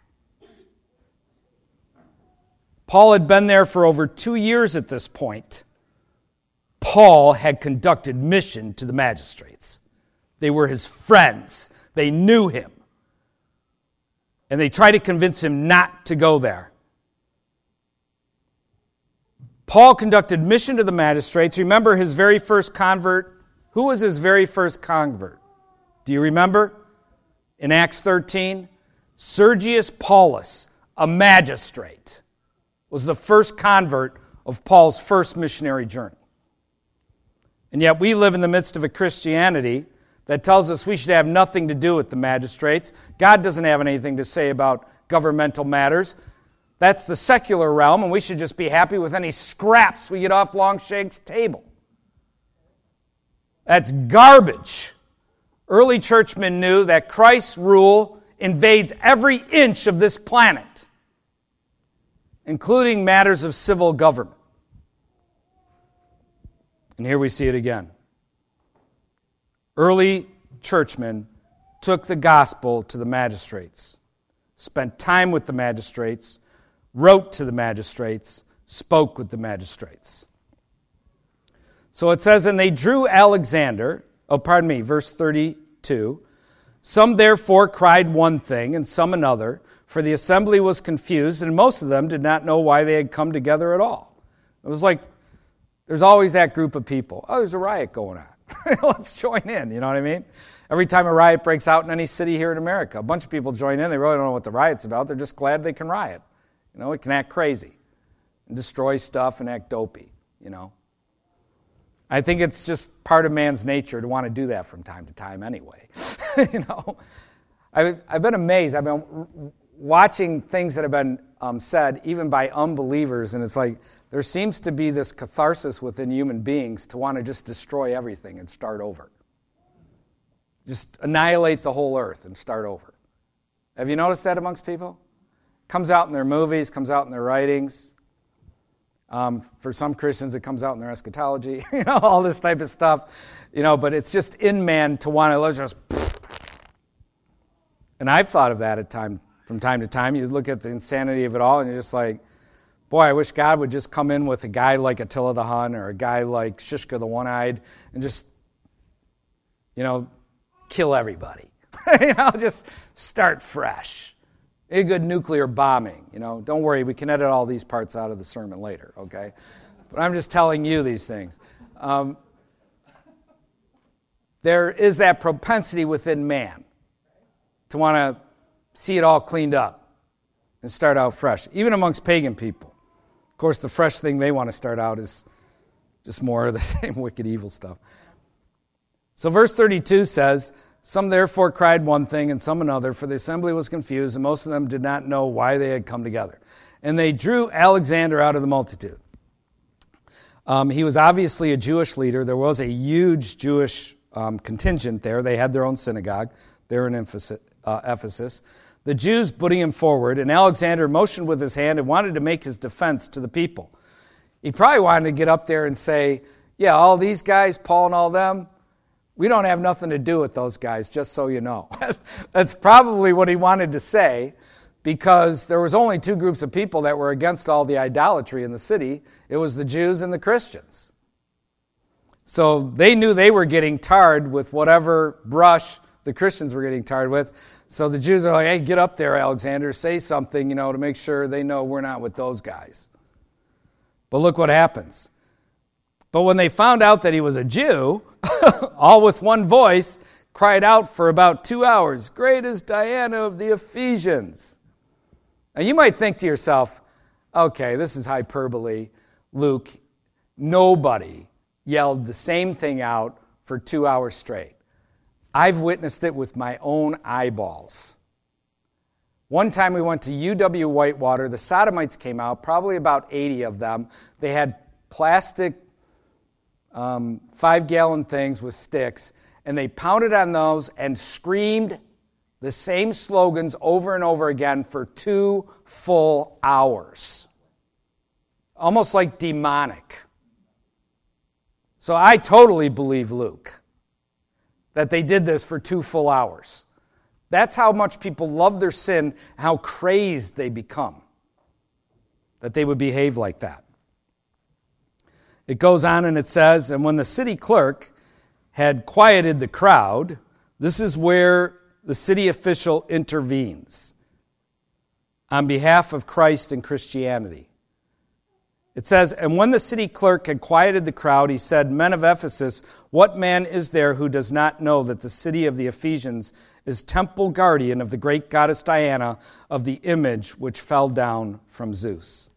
Paul had been there for over two years at this point. Paul had conducted mission to the magistrates. They were his friends, they knew him. And they tried to convince him not to go there. Paul conducted mission to the magistrates. Remember his very first convert who was his very first convert? Do you remember? In Acts 13, Sergius Paulus, a magistrate, was the first convert of Paul's first missionary journey. And yet we live in the midst of a Christianity that tells us we should have nothing to do with the magistrates. God doesn't have anything to say about governmental matters. That's the secular realm, and we should just be happy with any scraps we get off Longshanks' table. That's garbage. Early churchmen knew that Christ's rule invades every inch of this planet, including matters of civil government. And here we see it again. Early churchmen took the gospel to the magistrates, spent time with the magistrates, wrote to the magistrates, spoke with the magistrates. So it says, And they drew Alexander, oh, pardon me, verse 32. Some therefore cried one thing, and some another, for the assembly was confused, and most of them did not know why they had come together at all. It was like there's always that group of people. Oh, there's a riot going on. Let's join in, you know what I mean? Every time a riot breaks out in any city here in America, a bunch of people join in. They really don't know what the riot's about. They're just glad they can riot. You know, it can act crazy. and destroy stuff and act dopey, you know. I think it's just part of man's nature to want to do that from time to time anyway. you know, I've, I've been amazed. I've been watching things that have been um, said even by unbelievers, and it's like there seems to be this catharsis within human beings to want to just destroy everything and start over. Just annihilate the whole earth and start over. Have you noticed that amongst people? Comes out in their movies, comes out in their writings. Um, for some Christians, it comes out in their eschatology, you know, all this type of stuff, you know, but it's just in man to want to let's just. And I've thought of that at time, from time to time. You look at the insanity of it all, and you're just like, boy, I wish God would just come in with a guy like Attila the Hun or a guy like Žižka the One Eyed and just, you know, kill everybody. you know, just start fresh. A good nuclear bombing, you know. Don't worry, we can edit all these parts out of the sermon later, okay? But I'm just telling you these things. Um, there is that propensity within man to want to see it all cleaned up and start out fresh, even amongst pagan people. Of course, the fresh thing they want to start out is just more of the same wicked, evil stuff. So, verse 32 says, some therefore cried one thing and some another, for the assembly was confused, and most of them did not know why they had come together. And they drew Alexander out of the multitude. Um, he was obviously a Jewish leader. There was a huge Jewish um, contingent there. They had their own synagogue there in Ephesus, uh, Ephesus. The Jews putting him forward, and Alexander motioned with his hand and wanted to make his defense to the people. He probably wanted to get up there and say, Yeah, all these guys, Paul and all them, we don't have nothing to do with those guys, just so you know. That's probably what he wanted to say because there was only two groups of people that were against all the idolatry in the city. It was the Jews and the Christians. So they knew they were getting tarred with whatever brush the Christians were getting tarred with. So the Jews are like, "Hey, get up there, Alexander, say something, you know, to make sure they know we're not with those guys." But look what happens. But when they found out that he was a Jew, all with one voice, cried out for about two hours, Great is Diana of the Ephesians. Now you might think to yourself, okay, this is hyperbole. Luke, nobody yelled the same thing out for two hours straight. I've witnessed it with my own eyeballs. One time we went to UW Whitewater, the sodomites came out, probably about 80 of them. They had plastic um, five gallon things with sticks, and they pounded on those and screamed the same slogans over and over again for two full hours. Almost like demonic. So I totally believe Luke that they did this for two full hours. That's how much people love their sin, how crazed they become, that they would behave like that. It goes on and it says, And when the city clerk had quieted the crowd, this is where the city official intervenes on behalf of Christ and Christianity. It says, And when the city clerk had quieted the crowd, he said, Men of Ephesus, what man is there who does not know that the city of the Ephesians is temple guardian of the great goddess Diana of the image which fell down from Zeus?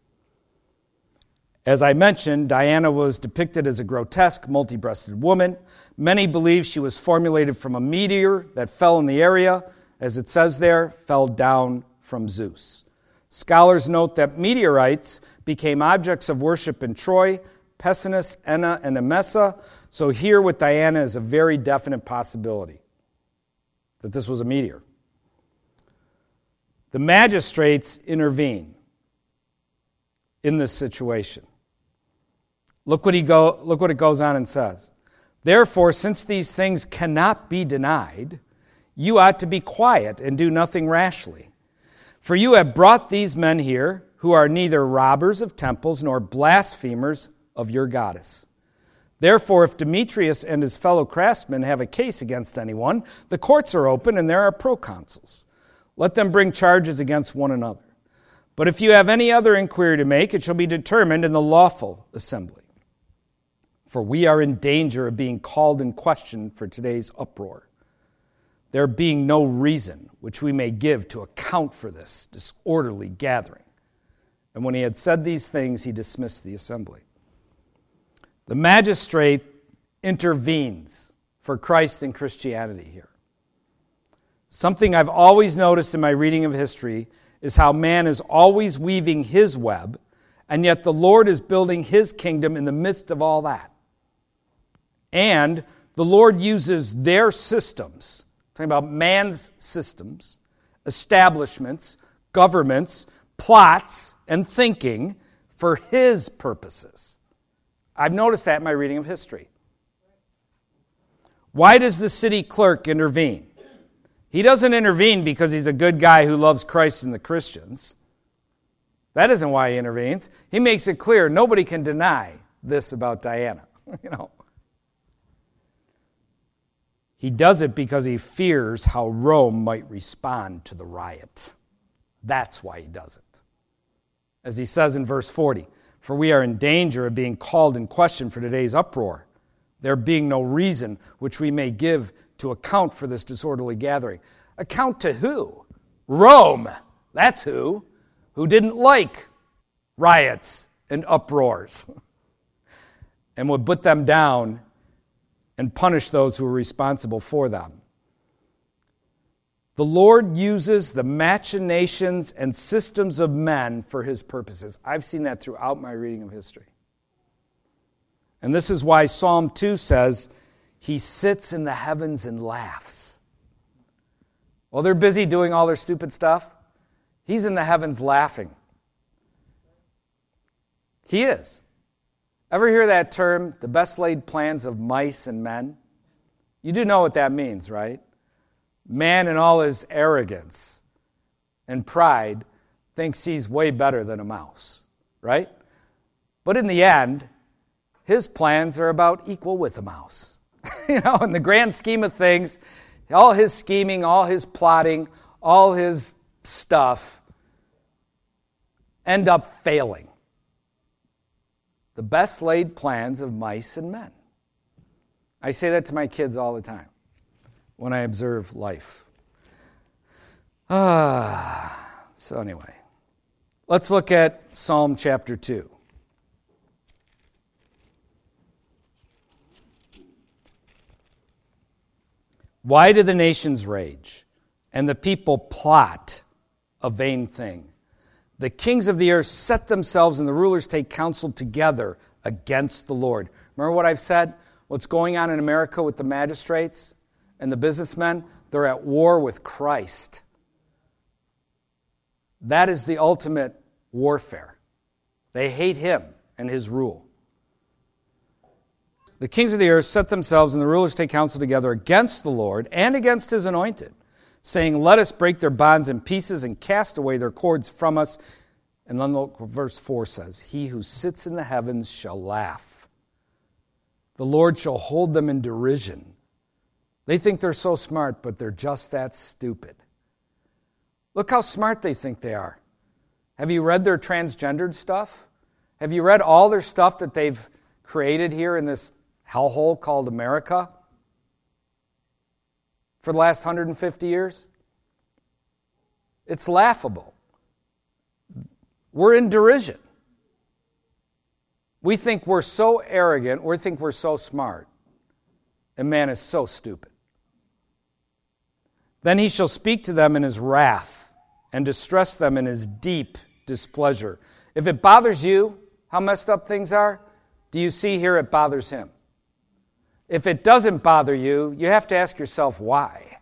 As I mentioned, Diana was depicted as a grotesque, multi breasted woman. Many believe she was formulated from a meteor that fell in the area, as it says there, fell down from Zeus. Scholars note that meteorites became objects of worship in Troy, Pessinus, Enna, and Emesa. So here with Diana is a very definite possibility that this was a meteor. The magistrates intervene in this situation. Look what, he go, look what it goes on and says. Therefore, since these things cannot be denied, you ought to be quiet and do nothing rashly. For you have brought these men here, who are neither robbers of temples nor blasphemers of your goddess. Therefore, if Demetrius and his fellow craftsmen have a case against anyone, the courts are open and there are proconsuls. Let them bring charges against one another. But if you have any other inquiry to make, it shall be determined in the lawful assembly for we are in danger of being called in question for today's uproar. There being no reason which we may give to account for this disorderly gathering. And when he had said these things, he dismissed the assembly. The magistrate intervenes for Christ and Christianity here. Something I've always noticed in my reading of history is how man is always weaving his web, and yet the Lord is building his kingdom in the midst of all that. And the Lord uses their systems, talking about man's systems, establishments, governments, plots, and thinking for his purposes. I've noticed that in my reading of history. Why does the city clerk intervene? He doesn't intervene because he's a good guy who loves Christ and the Christians. That isn't why he intervenes. He makes it clear nobody can deny this about Diana. you know. He does it because he fears how Rome might respond to the riot. That's why he does it. As he says in verse 40, for we are in danger of being called in question for today's uproar, there being no reason which we may give to account for this disorderly gathering. Account to who? Rome. That's who. Who didn't like riots and uproars and would put them down and punish those who are responsible for them. The Lord uses the machinations and systems of men for his purposes. I've seen that throughout my reading of history. And this is why Psalm 2 says, He sits in the heavens and laughs. While they're busy doing all their stupid stuff, He's in the heavens laughing. He is. Ever hear that term, the best laid plans of mice and men? You do know what that means, right? Man, in all his arrogance and pride, thinks he's way better than a mouse, right? But in the end, his plans are about equal with a mouse. you know, in the grand scheme of things, all his scheming, all his plotting, all his stuff end up failing the best laid plans of mice and men. I say that to my kids all the time when I observe life. Ah, so anyway, let's look at Psalm chapter 2. Why do the nations rage and the people plot a vain thing? The kings of the earth set themselves and the rulers take counsel together against the Lord. Remember what I've said? What's going on in America with the magistrates and the businessmen? They're at war with Christ. That is the ultimate warfare. They hate him and his rule. The kings of the earth set themselves and the rulers take counsel together against the Lord and against his anointed saying, Let us break their bonds in pieces and cast away their cords from us. And then look what verse 4 says He who sits in the heavens shall laugh. The Lord shall hold them in derision. They think they're so smart, but they're just that stupid. Look how smart they think they are. Have you read their transgendered stuff? Have you read all their stuff that they've created here in this hellhole called America? For the last 150 years? It's laughable. We're in derision. We think we're so arrogant, we think we're so smart, and man is so stupid. Then he shall speak to them in his wrath and distress them in his deep displeasure. If it bothers you how messed up things are, do you see here it bothers him? If it doesn't bother you, you have to ask yourself why.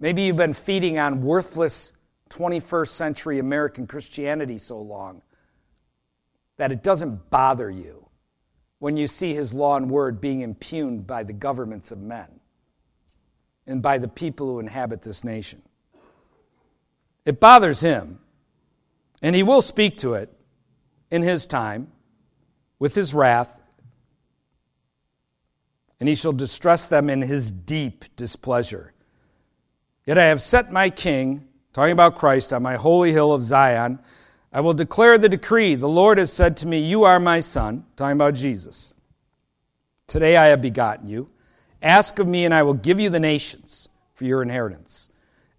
Maybe you've been feeding on worthless 21st century American Christianity so long that it doesn't bother you when you see his law and word being impugned by the governments of men and by the people who inhabit this nation. It bothers him, and he will speak to it in his time with his wrath and he shall distress them in his deep displeasure. Yet I have set my king, talking about Christ, on my holy hill of Zion. I will declare the decree. The Lord has said to me, You are my son, talking about Jesus. Today I have begotten you. Ask of me, and I will give you the nations for your inheritance,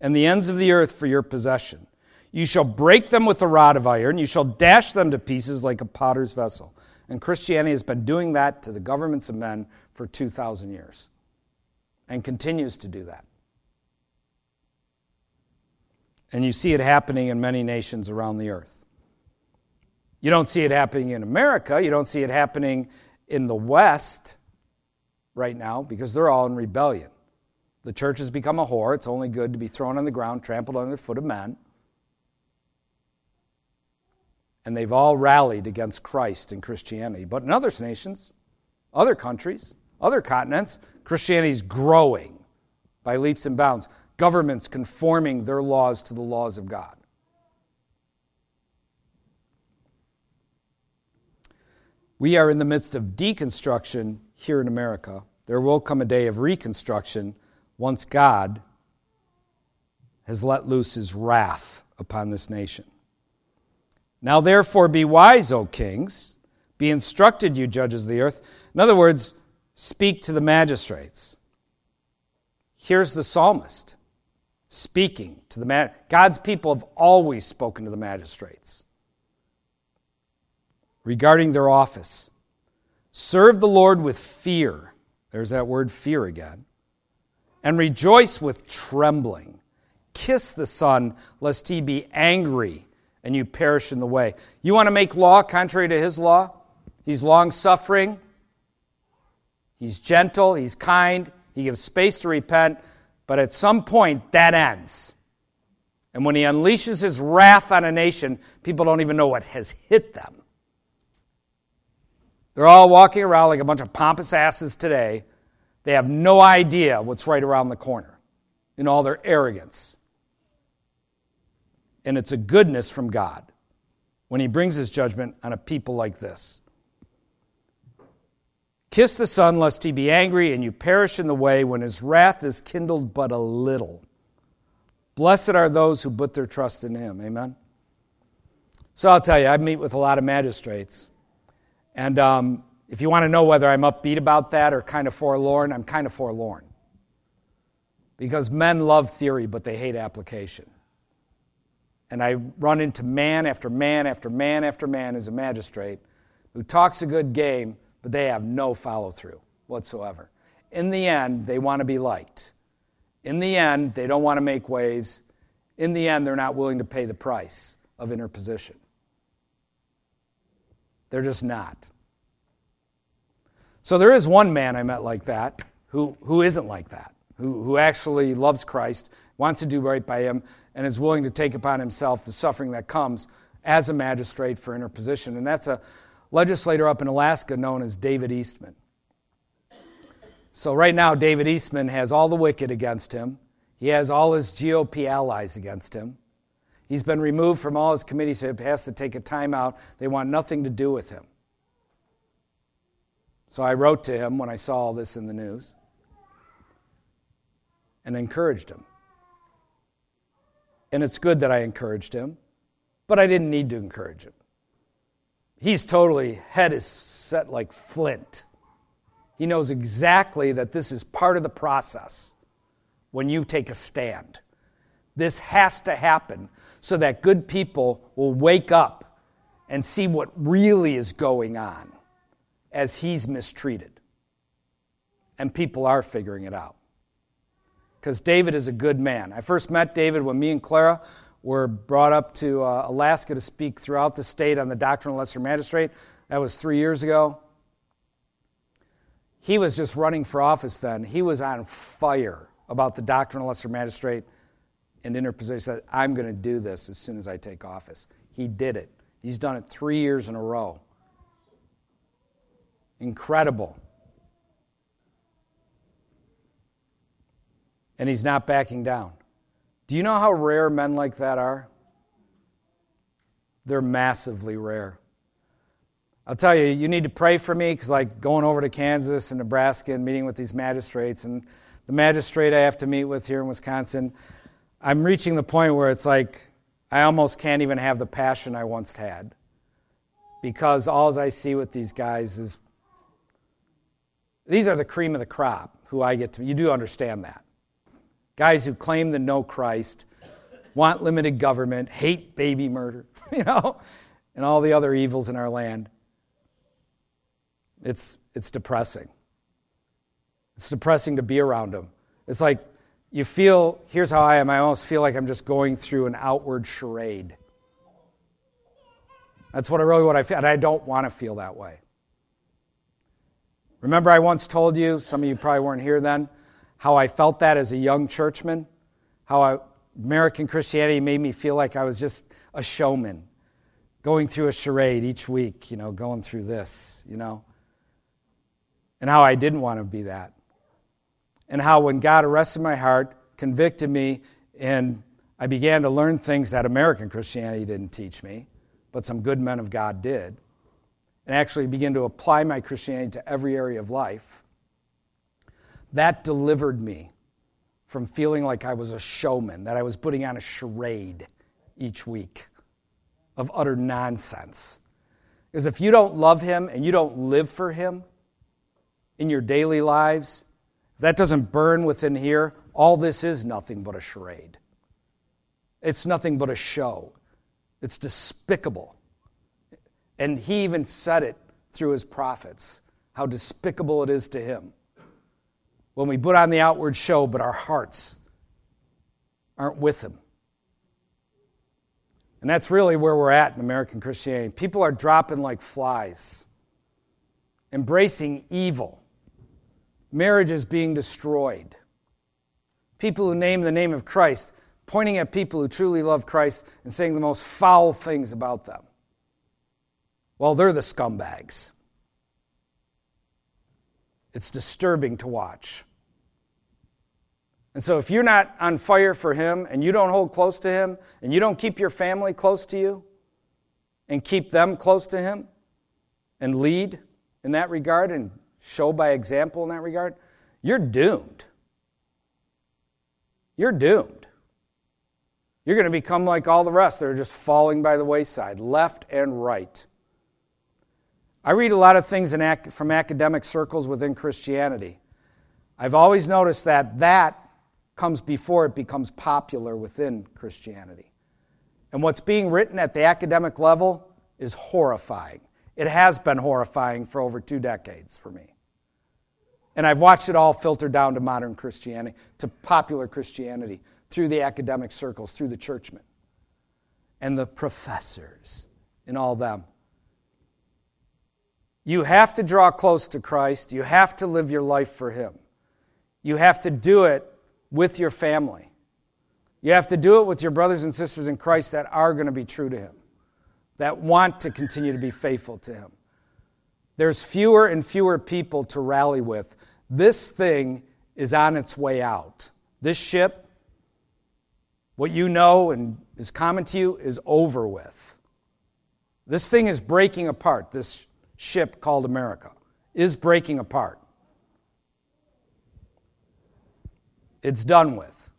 and the ends of the earth for your possession. You shall break them with a rod of iron. You shall dash them to pieces like a potter's vessel. And Christianity has been doing that to the governments of men for 2,000 years and continues to do that. And you see it happening in many nations around the earth. You don't see it happening in America. You don't see it happening in the West right now because they're all in rebellion. The church has become a whore. It's only good to be thrown on the ground, trampled under the foot of men. And they've all rallied against Christ and Christianity. But in other nations, other countries, other continents, Christianity is growing by leaps and bounds governments conforming their laws to the laws of God. We are in the midst of deconstruction here in America. There will come a day of reconstruction once God has let loose his wrath upon this nation. Now, therefore, be wise, O kings. Be instructed, you judges of the earth. In other words, speak to the magistrates. Here's the psalmist speaking to the man. God's people have always spoken to the magistrates regarding their office. Serve the Lord with fear. There's that word fear again. And rejoice with trembling. Kiss the Son, lest he be angry and you perish in the way. You want to make law contrary to his law? He's long suffering, he's gentle, he's kind, he gives space to repent. But at some point, that ends. And when he unleashes his wrath on a nation, people don't even know what has hit them. They're all walking around like a bunch of pompous asses today. They have no idea what's right around the corner in all their arrogance. And it's a goodness from God when he brings his judgment on a people like this. Kiss the Son, lest he be angry and you perish in the way when his wrath is kindled but a little. Blessed are those who put their trust in him. Amen. So I'll tell you, I meet with a lot of magistrates. And um, if you want to know whether I'm upbeat about that or kind of forlorn, I'm kind of forlorn. Because men love theory, but they hate application. And I run into man after man after man after man who's a magistrate who talks a good game but they have no follow through whatsoever. In the end, they want to be liked. In the end, they don't want to make waves. In the end, they're not willing to pay the price of interposition. They're just not. So there is one man I met like that who, who isn't like that, who, who actually loves Christ, wants to do right by him, and is willing to take upon himself the suffering that comes as a magistrate for interposition. And that's a, legislator up in Alaska known as David Eastman. So, right now, David Eastman has all the wicked against him. He has all his GOP allies against him. He's been removed from all his committees. He has to take a timeout. They want nothing to do with him. So I wrote to him when I saw all this in the news and encouraged him. And it's good that I encouraged him, but I didn't need to encourage him. He's totally, head is set like flint. He knows exactly that this is part of the process when you take a stand. This has to happen so that good people will wake up and see what really is going on as he's mistreated. And people are figuring it out. Because David is a good man. I first met David when me and Clara were brought up to uh, Alaska to speak throughout the state on the doctrine of lesser magistrate. That was three years ago. He was just running for office then. He was on fire about the doctrine of lesser magistrate and interposition. He said, I'm going to do this as soon as I take office. He did it. He's done it three years in a row. Incredible. And he's not backing down. Do you know how rare men like that are? They're massively rare. I'll tell you, you need to pray for me because, like, going over to Kansas and Nebraska and meeting with these magistrates, and the magistrate I have to meet with here in Wisconsin, I'm reaching the point where it's like I almost can't even have the passion I once had because all I see with these guys is these are the cream of the crop who I get to. You do understand that guys who claim to know Christ, want limited government, hate baby murder, you know, and all the other evils in our land. It's, it's depressing. It's depressing to be around them. It's like you feel, here's how I am, I almost feel like I'm just going through an outward charade. That's what I really what I feel, and I don't want to feel that way. Remember, I once told you, some of you probably weren't here then, how I felt that as a young churchman, how I, American Christianity made me feel like I was just a showman, going through a charade each week, you know, going through this, you know, and how I didn't want to be that. And how when God arrested my heart, convicted me, and I began to learn things that American Christianity didn't teach me, but some good men of God did, and actually begin to apply my Christianity to every area of life, that delivered me from feeling like I was a showman, that I was putting on a charade each week of utter nonsense. Because if you don't love Him and you don't live for Him in your daily lives, that doesn't burn within here, all this is nothing but a charade. It's nothing but a show. It's despicable. And he even said it through his prophets how despicable it is to him when we put on the outward show, but our hearts aren't with him. And that's really where we're at in American Christianity. People are dropping like flies, embracing evil marriages being destroyed. People who name the name of Christ, pointing at people who truly love Christ and saying the most foul things about them. Well, they're the scumbags. It's disturbing to watch. And so, if you're not on fire for Him and you don't hold close to Him and you don't keep your family close to you and keep them close to Him and lead in that regard and show by example in that regard, you're doomed. You're doomed. You're going to become like all the rest. They're just falling by the wayside, left and right. I read a lot of things ac- from academic circles within Christianity. I've always noticed that that comes before it becomes popular within Christianity. And what's being written at the academic level is horrifying. It has been horrifying for over two decades for me. And I've watched it all filter down to modern Christianity, to popular Christianity, through the academic circles, through the churchmen, and the professors, and all them. You have to draw close to Christ. You have to live your life for Him. You have to do it with your family. You have to do it with your brothers and sisters in Christ that are going to be true to Him, that want to continue to be faithful to Him. There's fewer and fewer people to rally with. This thing is on its way out. This ship, what you know and is common to you, is over with. This thing is breaking apart. This ship called America is breaking apart. It's done with.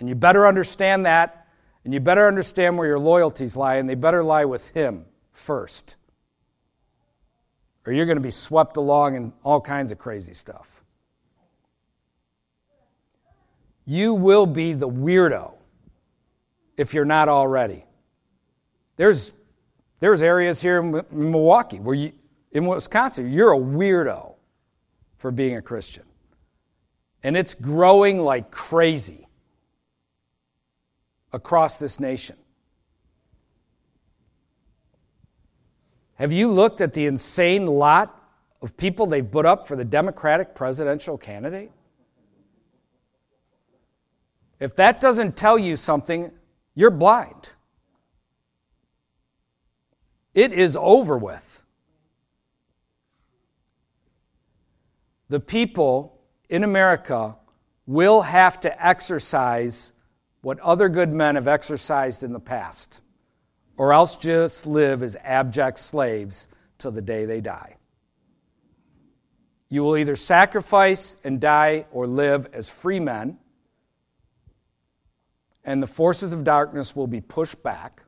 And you better understand that, and you better understand where your loyalties lie, and they better lie with Him first or you're going to be swept along in all kinds of crazy stuff. You will be the weirdo if you're not already. There's, there's areas here in Milwaukee where you, in Wisconsin, you're a weirdo for being a Christian. And it's growing like crazy across this nation. Have you looked at the insane lot of people they've put up for the Democratic presidential candidate? If that doesn't tell you something, you're blind. It is over with. The people in America will have to exercise what other good men have exercised in the past or else just live as abject slaves till the day they die. You will either sacrifice and die or live as free men, and the forces of darkness will be pushed back,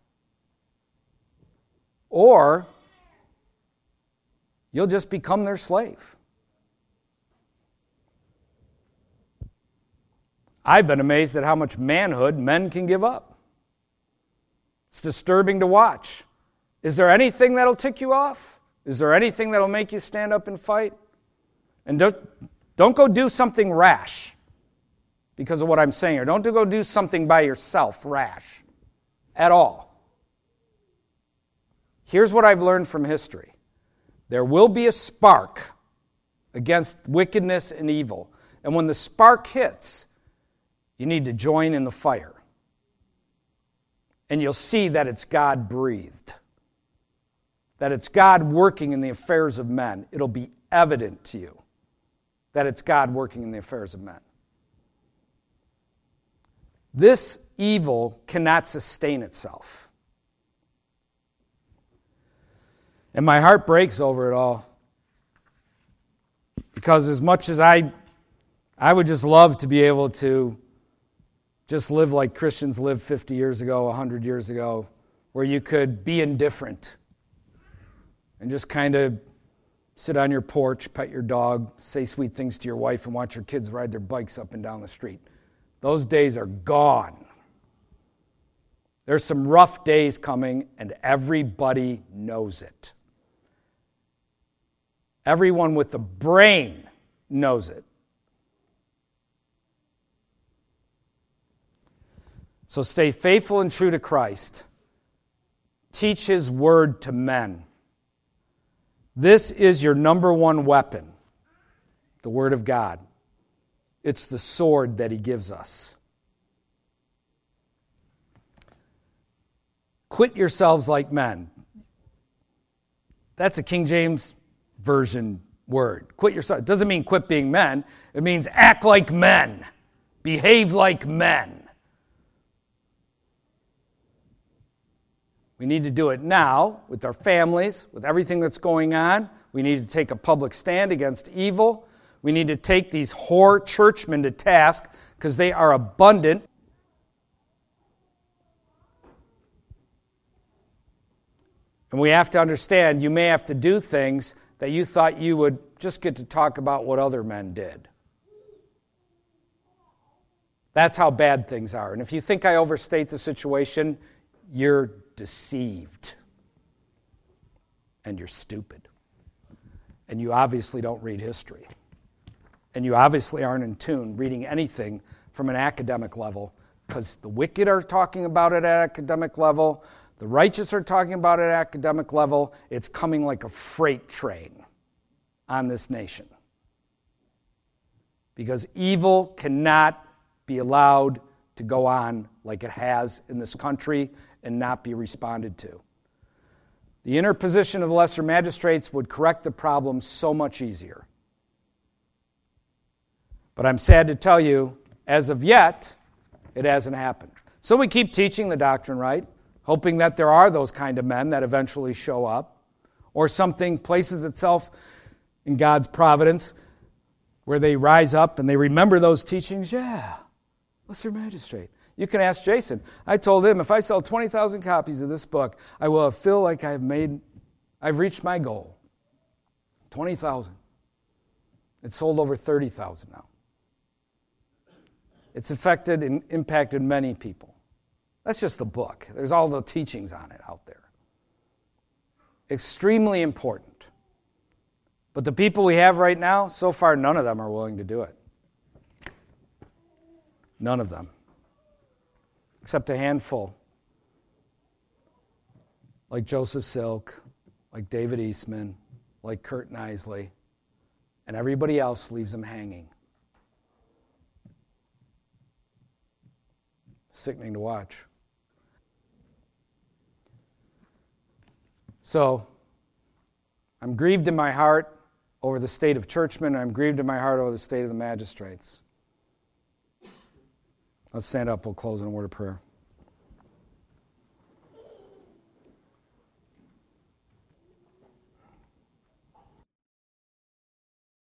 or you'll just become their slave. I've been amazed at how much manhood men can give up. It's disturbing to watch. Is there anything that'll tick you off? Is there anything that'll make you stand up and fight? And don't, don't go do something rash because of what I'm saying, or don't go do something by yourself rash at all. Here's what I've learned from history there will be a spark against wickedness and evil. And when the spark hits, you need to join in the fire. And you'll see that it's God breathed, that it's God working in the affairs of men. It'll be evident to you that it's God working in the affairs of men. This evil cannot sustain itself. And my heart breaks over it all. Because as much as I I would just love to be able to just live like Christians lived 50 years ago, 100 years ago, where you could be indifferent and just kind of sit on your porch, pet your dog, say sweet things to your wife, and watch your kids ride their bikes up and down the street. Those days are gone. There's some rough days coming, and everybody knows it. Everyone with the brain knows it. So stay faithful and true to Christ. Teach His word to men. This is your number one weapon the Word of God. It's the sword that He gives us. Quit yourselves like men. That's a King James Version word. Quit yourself. It doesn't mean quit being men, it means act like men, behave like men. We need to do it now with our families, with everything that's going on. We need to take a public stand against evil. We need to take these whore churchmen to task because they are abundant. And we have to understand you may have to do things that you thought you would just get to talk about what other men did. That's how bad things are. And if you think I overstate the situation, you're deceived. And you're stupid. And you obviously don't read history. And you obviously aren't in tune reading anything from an academic level because the wicked are talking about it at academic level, the righteous are talking about it at academic level. It's coming like a freight train on this nation. Because evil cannot be allowed to go on like it has in this country and not be responded to. The interposition of lesser magistrates would correct the problem so much easier. But I'm sad to tell you, as of yet, it hasn't happened. So we keep teaching the doctrine right, hoping that there are those kind of men that eventually show up, or something places itself in God's providence where they rise up and they remember those teachings. Yeah, lesser magistrate. You can ask Jason. I told him if I sell 20,000 copies of this book, I will feel like I've made, I've reached my goal. 20,000. It's sold over 30,000 now. It's affected and impacted many people. That's just the book. There's all the teachings on it out there. Extremely important. But the people we have right now, so far, none of them are willing to do it. None of them except a handful, like Joseph Silk, like David Eastman, like Curt Nisly, and everybody else leaves them hanging. Sickening to watch. So, I'm grieved in my heart over the state of churchmen. I'm grieved in my heart over the state of the magistrates. Let's stand up. We'll close in a word of prayer.